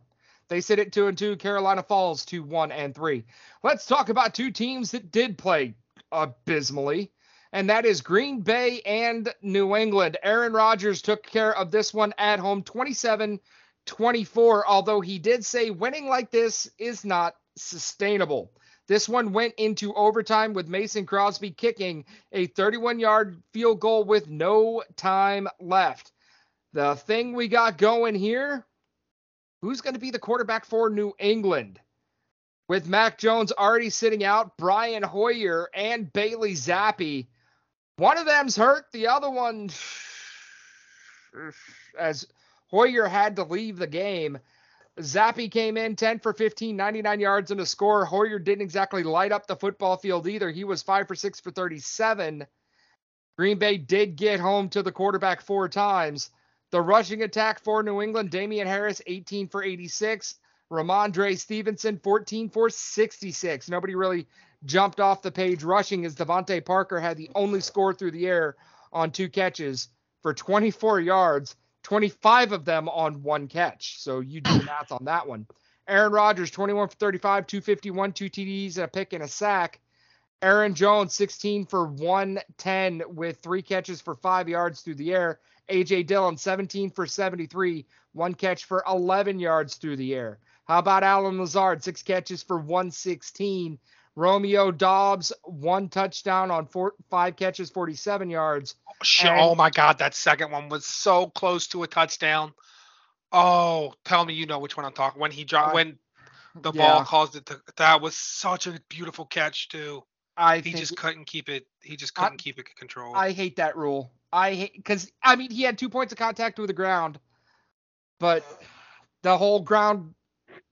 They sit at two and two. Carolina falls to one and three. Let's talk about two teams that did play abysmally, and that is Green Bay and New England. Aaron Rodgers took care of this one at home, 27 24, although he did say winning like this is not sustainable. This one went into overtime with Mason Crosby kicking a 31 yard field goal with no time left. The thing we got going here who's going to be the quarterback for New England? With Mac Jones already sitting out, Brian Hoyer and Bailey Zappe. One of them's hurt, the other one, as Hoyer had to leave the game. Zappe came in 10 for 15, 99 yards and a score. Hoyer didn't exactly light up the football field either. He was 5 for 6 for 37. Green Bay did get home to the quarterback four times. The rushing attack for New England, Damien Harris, 18 for 86. Rhamondre Stevenson, 14 for 66. Nobody really jumped off the page rushing as DeVante Parker had the only score through the air on two catches for 24 yards, 25 of them on one catch. So you do the math on that one. Aaron Rodgers, 21 for 35, 251, two TDs, and a pick and a sack. Aaron Jones, 16 for 110 with three catches for five yards through the air. AJ Dillon, 17 for 73, one catch for 11 yards through the air. How about Allen Lazard, six catches for 116. Romeo Doubs, one touchdown on four, five catches, 47 yards. Oh, and, oh my God, that second one was so close to a touchdown. Oh, tell me you know which one I'm talking. When he dropped, when the yeah. ball caused it to, that was such a beautiful catch too. I he just couldn't keep it. He just couldn't I, keep it controlled. I hate that rule. I hate because I mean he had two points of contact with the ground, but the whole ground,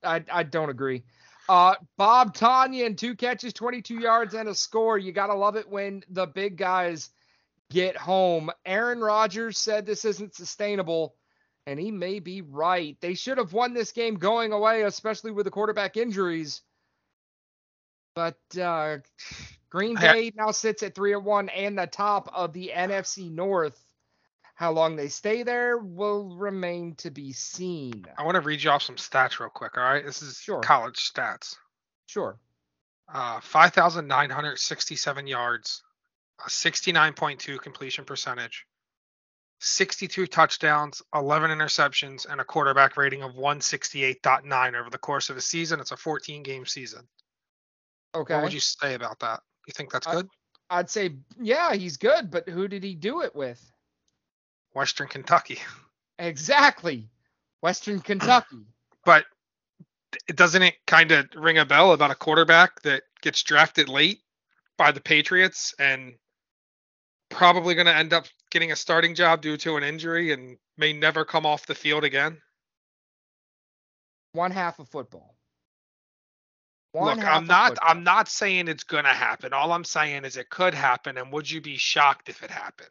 I I don't agree. Uh, Bob Tonyan, two catches, 22 yards, and a score. You gotta love it when the big guys get home. Aaron Rodgers said this isn't sustainable, and he may be right. They should have won this game going away, especially with the quarterback injuries. But uh, Green Bay now sits at three and one and the top of the NFC North. How long they stay there will remain to be seen. I want to read you off some stats real quick. All right, this is sure. college stats. Sure. Uh, 5,967 yards, a 69.2 completion percentage, 62 touchdowns, 11 interceptions, and a quarterback rating of 168.9 over the course of a season. It's a 14 game season. Okay. What would you say about that? You think that's good? I'd say, yeah, he's good, but who did he do it with? Western Kentucky. Exactly. Western Kentucky. but doesn't it kind of ring a bell about a quarterback that gets drafted late by the Patriots and probably going to end up getting a starting job due to an injury and may never come off the field again? One half of football. One Look, I'm not football. I'm not saying it's gonna happen. All I'm saying is it could happen, and would you be shocked if it happened?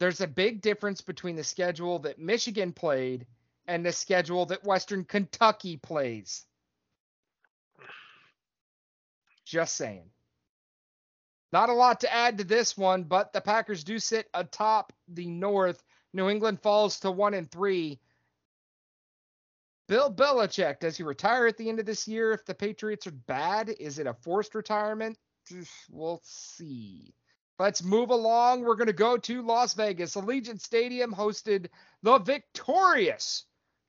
There's a big difference between the schedule that Michigan played and the schedule that Western Kentucky plays. Just saying. Not a lot to add to this one, but the Packers do sit atop the North. New England falls to one and three. Bill Belichick, does he retire at the end of this year if the Patriots are bad? Is it a forced retirement? We'll see. Let's move along. We're going to go to Las Vegas. Allegiant Stadium hosted the victorious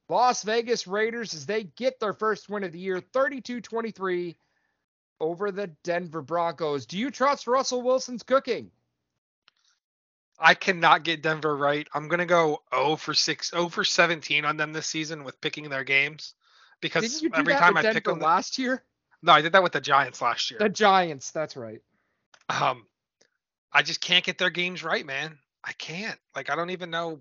Las Vegas Raiders as they get their first win of the year, 32 23 over the Denver Broncos. Do you trust Russell Wilson's cooking? I cannot get Denver right. I'm gonna go 0 for 6, 0 for 17 on them this season with picking their games because Didn't you do every time I Denver pick them, last year? no, I did that with the Giants last year. The Giants, that's right. Um, I just can't get their games right, man. I can't. Like, I don't even know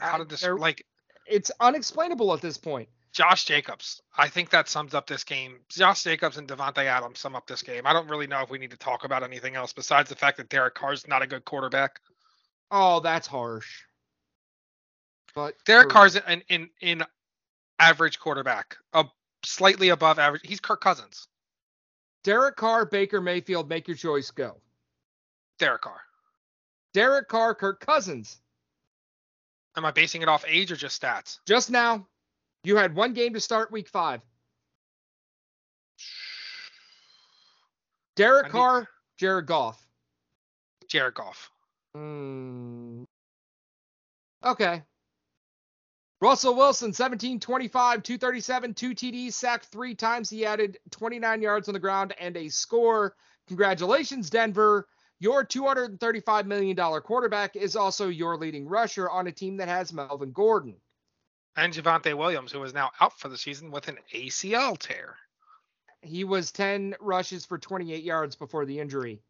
how to describe. like It's unexplainable at this point. Josh Jacobs. I think that sums up this game. Josh Jacobs and Davante Adams sum up this game. I don't really know if we need to talk about anything else besides the fact that Derek Carr's not a good quarterback. Oh, that's harsh. But Derek for- Carr's an in, in average quarterback, a slightly above average. He's Kirk Cousins. Derek Carr, Baker Mayfield, make your choice, go. Derek Carr. Derek Carr, Kirk Cousins. Am I basing it off age or just stats? Just now, you had one game to start week five. Derek need- Carr, Jared Goff. Jared Goff. Hmm. Okay. Russell Wilson, 17 25, 237, two TDs, sacked three times. He added 29 yards on the ground and a score. Congratulations, Denver. Your $235 million quarterback is also your leading rusher on a team that has Melvin Gordon. And Javonte Williams, who is now out for the season with an ACL tear. He was 10 rushes for 28 yards before the injury.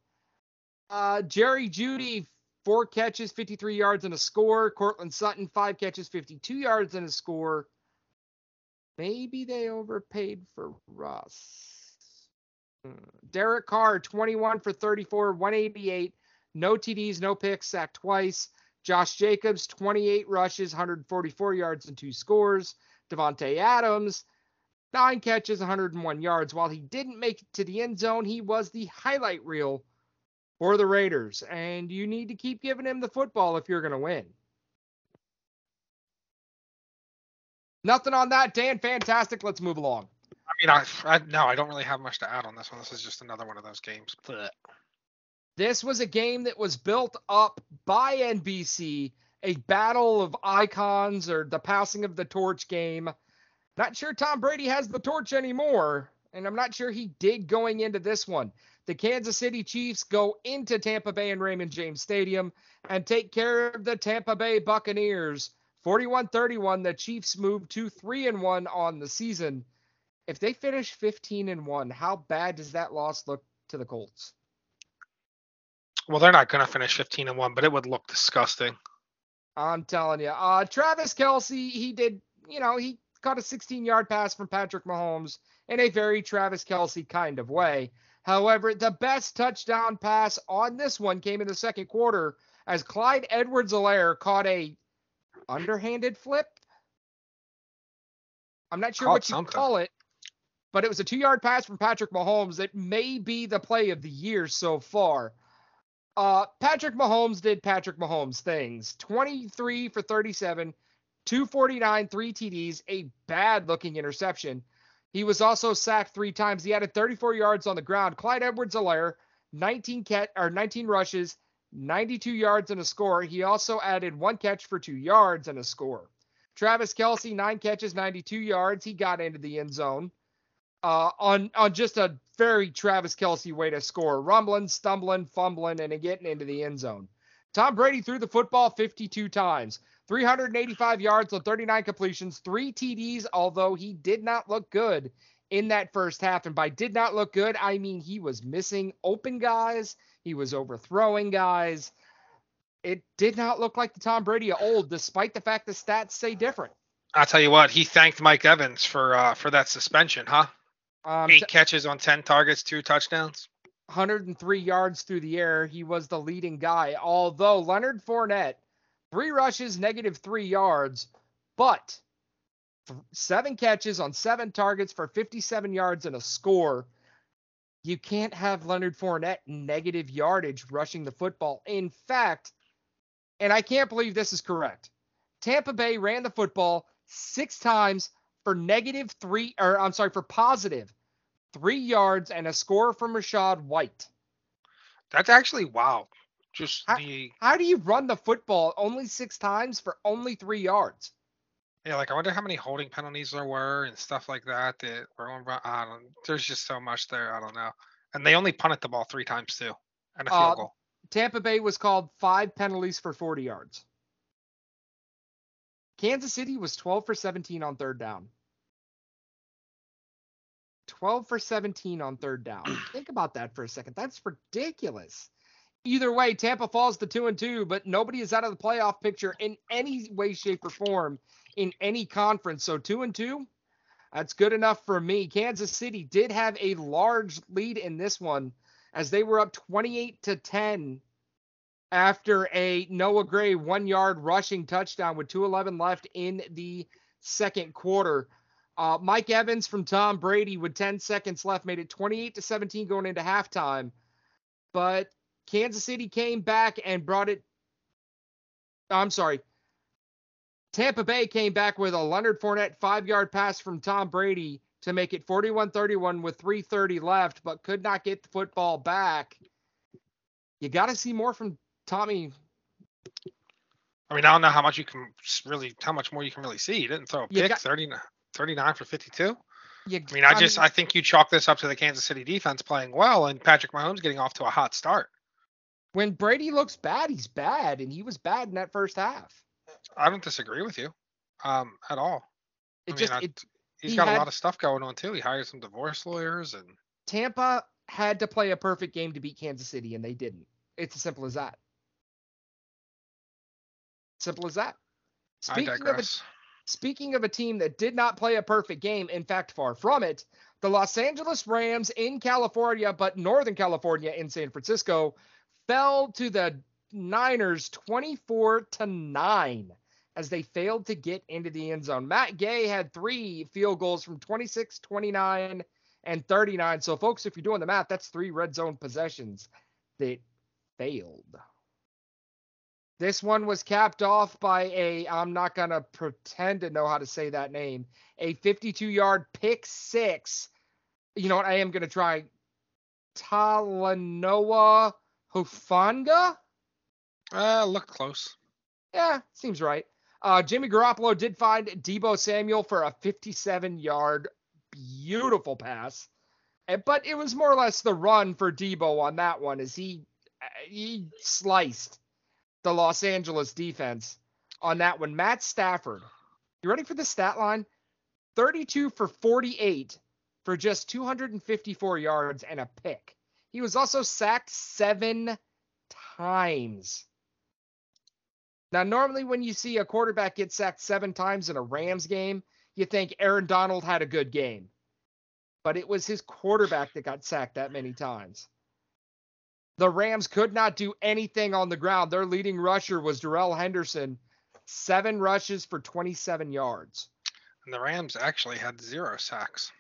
Uh, Jerry Jeudy, four catches, 53 yards and a score. Courtland Sutton, five catches, 52 yards and a score. Maybe they overpaid for Russ. Derek Carr, 21 for 34, 188. No TDs, no picks, sacked twice. Josh Jacobs, 28 rushes, 144 yards and two scores. Davante Adams, nine catches, 101 yards. While he didn't make it to the end zone, he was the highlight reel for the Raiders. And you need to keep giving him the football if you're going to win. Nothing on that, Dan. Fantastic. Let's move along. I mean, I, I no, I don't really have much to add on this one. This is just another one of those games. Blech. This was a game that was built up by NBC, a battle of icons or the passing of the torch game. Not sure Tom Brady has the torch anymore, and I'm not sure he did going into this one. The Kansas City Chiefs go into Tampa Bay and Raymond James Stadium and take care of the Tampa Bay Buccaneers. 41-31, the Chiefs move to 3 and 1 on the season. If they finish 15 and 1, how bad does that loss look to the Colts? Well, they're not going to finish 15 and one, but it would look disgusting. I'm telling you. Uh, Travis Kelce, he did, you know, he caught a 16 yard pass from Patrick Mahomes in a very Travis Kelce kind of way. However, the best touchdown pass on this one came in the second quarter as Clyde Edwards-Helaire caught a underhanded flip. I'm not sure Caught what you something. call it, but it was a two yard pass from Patrick Mahomes that may be the play of the year so far. Uh, Patrick Mahomes did Patrick Mahomes things 23 for 37, 249, three TDs, a bad looking interception. He was also sacked three times. He added 34 yards on the ground. Clyde Edwards-Helaire, 19 cat or 19 rushes, 92 yards and a score. He also added one catch for two yards and a score. Travis Kelce, nine catches, 92 yards. He got into the end zone uh, on on just a very Travis Kelce way to score, rumbling, stumbling, fumbling, and getting into the end zone. Tom Brady threw the football 52 times, 385 yards on 39 completions, three TDs. Although he did not look good in that first half, and by did not look good, I mean he was missing open guys, he was overthrowing guys. It did not look like the Tom Brady of old, despite the fact the stats say different. I'll tell you what, he thanked Mike Evans for uh, for that suspension, huh? Um, Eight t- catches on 10 targets, two touchdowns. 103 yards through the air. He was the leading guy. Although Leonard Fournette, three rushes, negative three yards, but th- seven catches on seven targets for 57 yards and a score. You can't have Leonard Fournette negative yardage rushing the football. In fact, and I can't believe this is correct. Tampa Bay ran the football six times for negative three, or I'm sorry, for positive three yards and a score from Rachaad White. That's actually wow. Just How- the How do you run the football only six times for only three yards? yeah, like I wonder how many holding penalties there were and stuff like that that were on. I don't. There's just so much there. I don't know. And they only punted the ball three times too, and a field Uh, goal. Tampa Bay was called five penalties for 40 yards. Kansas City was 12 for 17 on third down. 12 for 17 on third down. Think about that for a second. That's ridiculous. Either way, Tampa falls to 2 and 2, but nobody is out of the playoff picture in any way shape or form in any conference. So 2 and 2, that's good enough for me. Kansas City did have a large lead in this one as they were up 28 to 10 after a Noah Gray one yard rushing touchdown with 211 left in the second quarter. Uh, Mike Evans from Tom Brady with 10 seconds left made it 28 to 17 going into halftime. But Kansas City came back and brought it. I'm sorry. Tampa Bay came back with a Leonard Fournette five yard pass from Tom Brady to make it 41 31 with 330 left, but could not get the football back. You got to see more from Tommy. I mean, I don't know how much you can really, how much more you can really see. He didn't throw a pick, got- 39, 39 for 52. You, I mean, I just, I think you chalk this up to the Kansas City defense playing well and Patrick Mahomes getting off to a hot start. when Brady looks bad, he's bad, and he was bad in that first half. I don't disagree with you, um, at all. It I mean, just I- it, He's He got had- a lot of stuff going on too. He hired some divorce lawyers and Tampa had to play a perfect game to beat Kansas City, and they didn't. It's as simple as that. Simple as that. Speaking of a. Speaking of a team that did not play a perfect game, in fact, far from it, the Los Angeles Rams in California, but Northern California in San Francisco, fell to the Niners 24 to 9 as they failed to get into the end zone. Matt Gay had three field goals from 26, 29, and 39. So, folks, if you're doing the math, that's three red zone possessions that failed. This one was capped off by a, I'm not going to pretend to know how to say that name, a 52 yard pick six. You know what? I am going to try Talanoa Hufanga. Uh, look close. Yeah, seems right. Uh, Jimmy Garoppolo did find Deebo Samuel for a 57 yard beautiful pass. But it was more or less the run for Deebo on that one as he uh, he sliced the Los Angeles defense on that one. Matt Stafford, you ready for the stat line? 32 for 48 for just 254 yards and a pick. He was also sacked seven times. Now, normally when you see a quarterback get sacked seven times in a Rams game, you think Aaron Donald had a good game. But it was his quarterback that got sacked that many times. The Rams could not do anything on the ground. Their leading rusher was Darrell Henderson, seven rushes for 27 yards. And the Rams actually had zero sacks.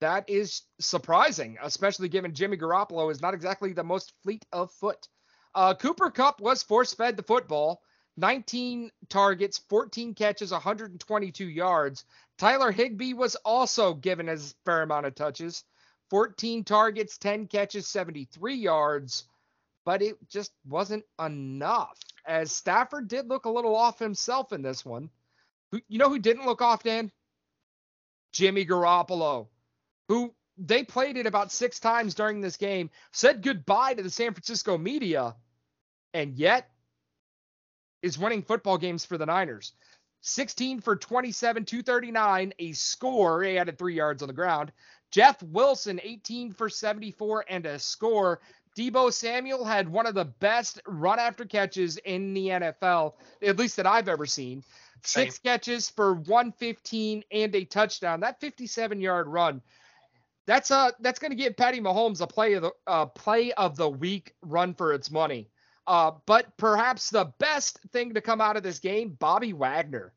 That is surprising, especially given Jimmy Garoppolo is not exactly the most fleet of foot. Uh, Cooper Kupp was force fed the football, 19 targets, 14 catches, 122 yards. Tyler Higbee was also given a fair amount of touches, 14 targets, 10 catches, 73 yards, but it just wasn't enough. As Stafford did look a little off himself in this one. You know who didn't look off, Dan? Jimmy Garoppolo who they played it about six times during this game, said goodbye to the San Francisco media, and yet is winning football games for the Niners. 16 for 27, 239, a score. He added three yards on the ground. Jeff Wilson, 18 for 74 and a score. Deebo Samuel had one of the best run after catches in the NFL, at least that I've ever seen. Six catches for 115 and a touchdown. That 57 yard run That's uh that's going to give Patty Mahomes a play of the uh, play of the week run for its money. Uh, but perhaps the best thing to come out of this game, Bobby Wagner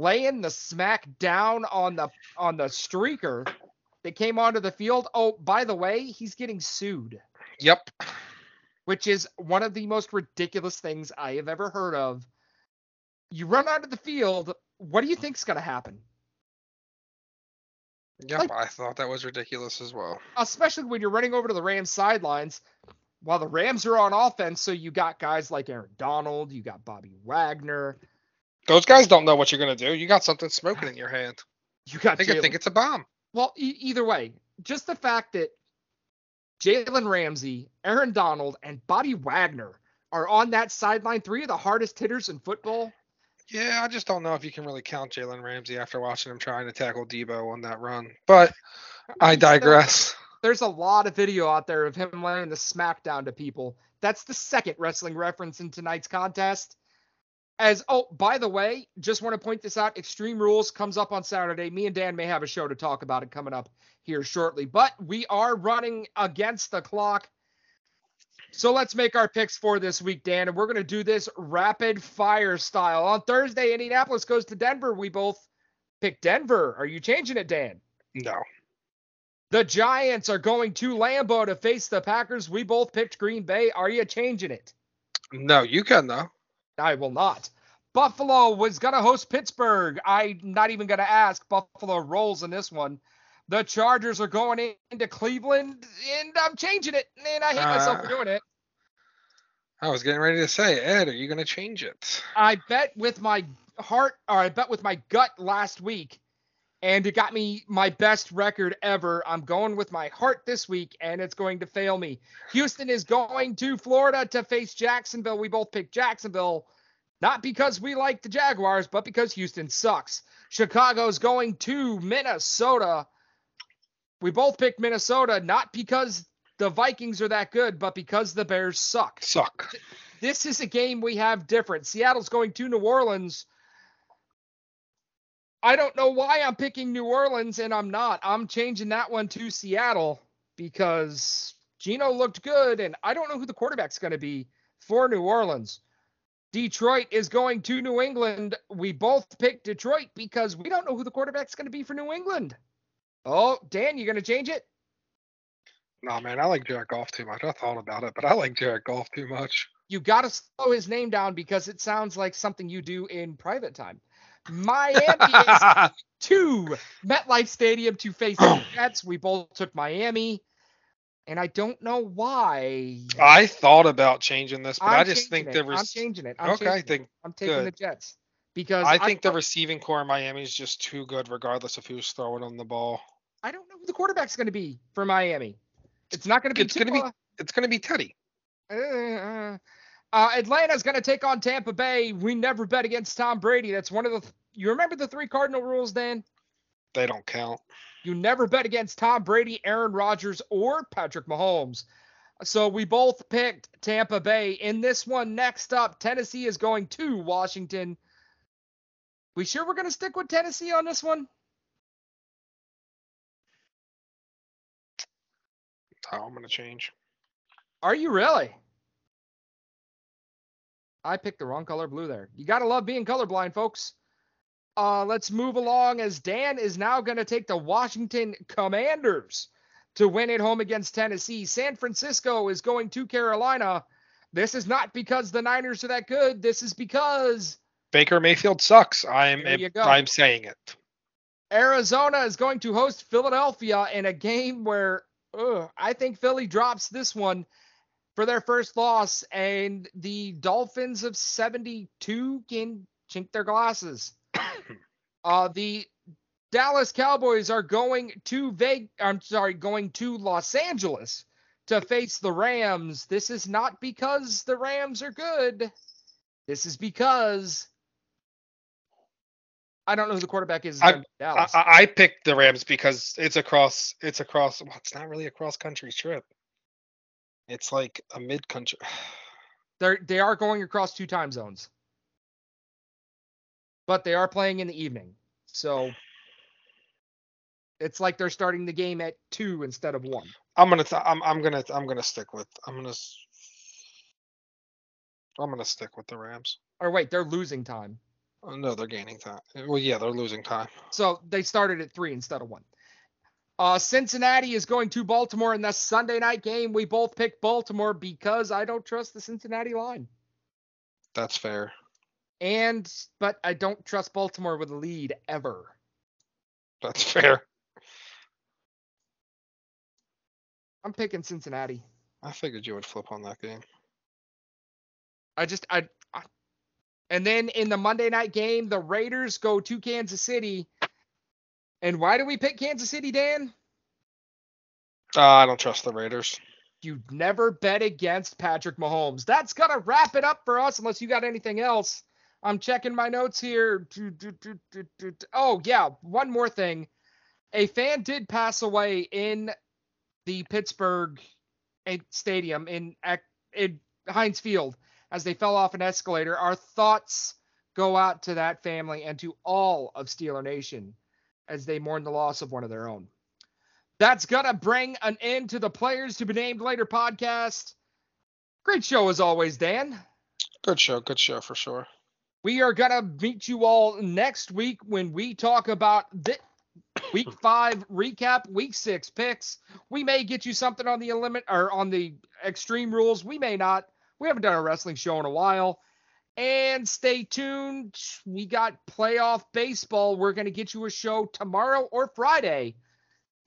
laying the smack down on the on the streaker that came onto the field. Oh, by the way, he's getting sued. Yep. Which is one of the most ridiculous things I have ever heard of. You run onto the field, what do you think's going to happen? Yep, like, I thought that was ridiculous as well. Especially when you're running over to the Rams sidelines while the Rams are on offense, so you got guys like Aaron Donald, you got Bobby Wagner. Those guys don't know what you're gonna do. You got something smoking in your hand. You got. They think it's a bomb. Well, e- either way, just the fact that Jalen Ramsey, Aaron Donald, and Bobby Wagner are on that sideline, three of the hardest hitters in football. Yeah, I just don't know if you can really count Jalen Ramsey after watching him trying to tackle Deebo on that run. But I uh, digress. There's a lot of video out there of him laying the smackdown to people. That's the second wrestling reference in tonight's contest. As oh, by the way, just want to point this out. Extreme Rules comes up on Saturday. Me and Dan may have a show to talk about it coming up here shortly. But we are running against the clock. So let's make our picks for this week, Dan, and we're going to do this rapid fire style. On Thursday, Indianapolis goes to Denver. We both pick Denver. Are you changing it, Dan? No. The Giants are going to Lambeau to face the Packers. We both picked Green Bay. Are you changing it? No, you can though. I will not. Buffalo was going to host Pittsburgh. I'm not even going to ask. Buffalo rolls in this one. The Chargers are going into Cleveland, and I'm changing it, and I hate uh, myself for doing it. I was getting ready to say, Ed, are you going to change it? I bet with my heart, or I bet with my gut last week, and it got me my best record ever. I'm going with my heart this week, and it's going to fail me. Houston is going to Florida to face Jacksonville. We both picked Jacksonville, not because we like the Jaguars, but because Houston sucks. Chicago's going to Minnesota we both picked Minnesota, not because the Vikings are that good, but because the Bears suck. Suck. This is a game we have different. Seattle's going to New Orleans. I don't know why I'm picking New Orleans and I'm not. I'm changing that one to Seattle because Geno looked good and I don't know who the quarterback's going to be for New Orleans. Detroit is going to New England. We both picked Detroit because we don't know who the quarterback's going to be for New England. Oh, Dan, you gonna change it? No, man, I like Jared Goff too much. I thought about it, but I like Jared Goff too much. You gotta slow his name down because it sounds like something you do in private time. Miami is to MetLife Stadium to face the Jets. We both took Miami, and I don't know why. I thought about changing this, but I'm i just think it. there was. I'm changing it. I'm okay, changing I think it. I'm taking good. the Jets because I think I, the receiving corps in Miami is just too good, regardless of who's throwing on the ball. I don't know who the quarterback's going to be for Miami. It's not going to be. It's going to be. It's going to be Teddy. Uh, uh, Uh, Atlanta's going to take on Tampa Bay. We never bet against Tom Brady. That's one of the. You remember the three cardinal rules, Dan? They don't count. You never bet against Tom Brady, Aaron Rodgers, or Patrick Mahomes. So we both picked Tampa Bay. In this one, next up, Tennessee is going to Washington. We sure we're going to stick with Tennessee on this one? Oh, I'm going to change. Are you really? I picked the wrong color blue there. You got to love being colorblind, folks. Uh, let's move along as Dan is now going to take the Washington Commanders to win at home against Tennessee. San Francisco is going to Carolina. This is not because the Niners are that good. This is because Baker Mayfield sucks. I'm I'm saying it. Arizona is going to host Philadelphia in a game where ugh, I think Philly drops this one for their first loss, and the Dolphins of 72 can chink their glasses. uh, the Dallas Cowboys are going to Vegas. I'm sorry, going to Los Angeles to face the Rams. This is not because the Rams are good. This is because I don't know who the quarterback is. I, I, I, picked the Rams because it's across. It's across. Well, it's not really a cross country trip. It's like a mid country. They're they are going across two time zones, but they are playing in the evening. So It's like they're starting the game at two instead of one. I'm gonna t- I'm I'm gonna I'm gonna stick with I'm gonna I'm gonna stick with the Rams. Or wait, they're losing time. Oh, no, they're gaining time. Well, yeah, they're losing time. So they started at three instead of one. Uh, Cincinnati is going to Baltimore in the Sunday night game. We both picked Baltimore because I don't trust the Cincinnati line. That's fair. And but I don't trust Baltimore with a lead ever. That's fair. I'm picking Cincinnati. I figured you would flip on that game. I just I, I and then in the Monday night game, the Raiders go to Kansas City. And why do we pick Kansas City, Dan? Uh, I don't trust the Raiders. You never bet against Patrick Mahomes. That's gonna wrap it up for us, unless you got anything else. I'm checking my notes here. Oh yeah, one more thing. A fan did pass away in the Pittsburgh eh, stadium in in Heinz Field as they fell off an escalator. Our thoughts go out to that family and to all of Steeler Nation as they mourn the loss of one of their own. That's going to bring an end to the Players to Be Named Later podcast. Great show as always, Dan. Good show. Good show for sure. We are going to meet you all next week when we talk about the week five recap, week six picks. We may get you something on the limit or on the extreme rules. We may not. We haven't done a wrestling show in a while. And stay tuned. We got playoff baseball. We're going to get you a show tomorrow or Friday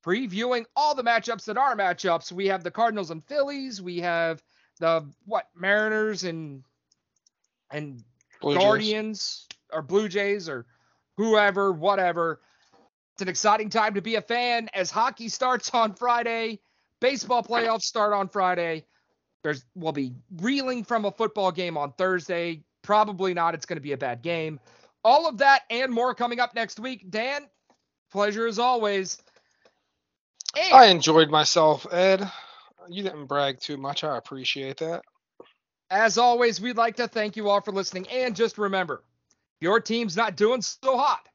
previewing all the matchups that are matchups. We have the Cardinals and Phillies. We have the what Mariners and and Blue Guardians Jays. or Blue Jays or whoever, whatever. It's an exciting time to be a fan as hockey starts on Friday. Baseball playoffs start on Friday. There's we'll be reeling from a football game on Thursday. Probably not. It's going to be a bad game. All of that and more coming up next week. Dan, pleasure as always. And I enjoyed myself, Ed. You didn't brag too much. I appreciate that. as always, we'd like to thank you all for listening. And just remember, your team's not doing so hot.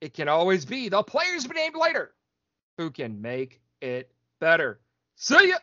It can always be the players be named later who can make it better. See ya.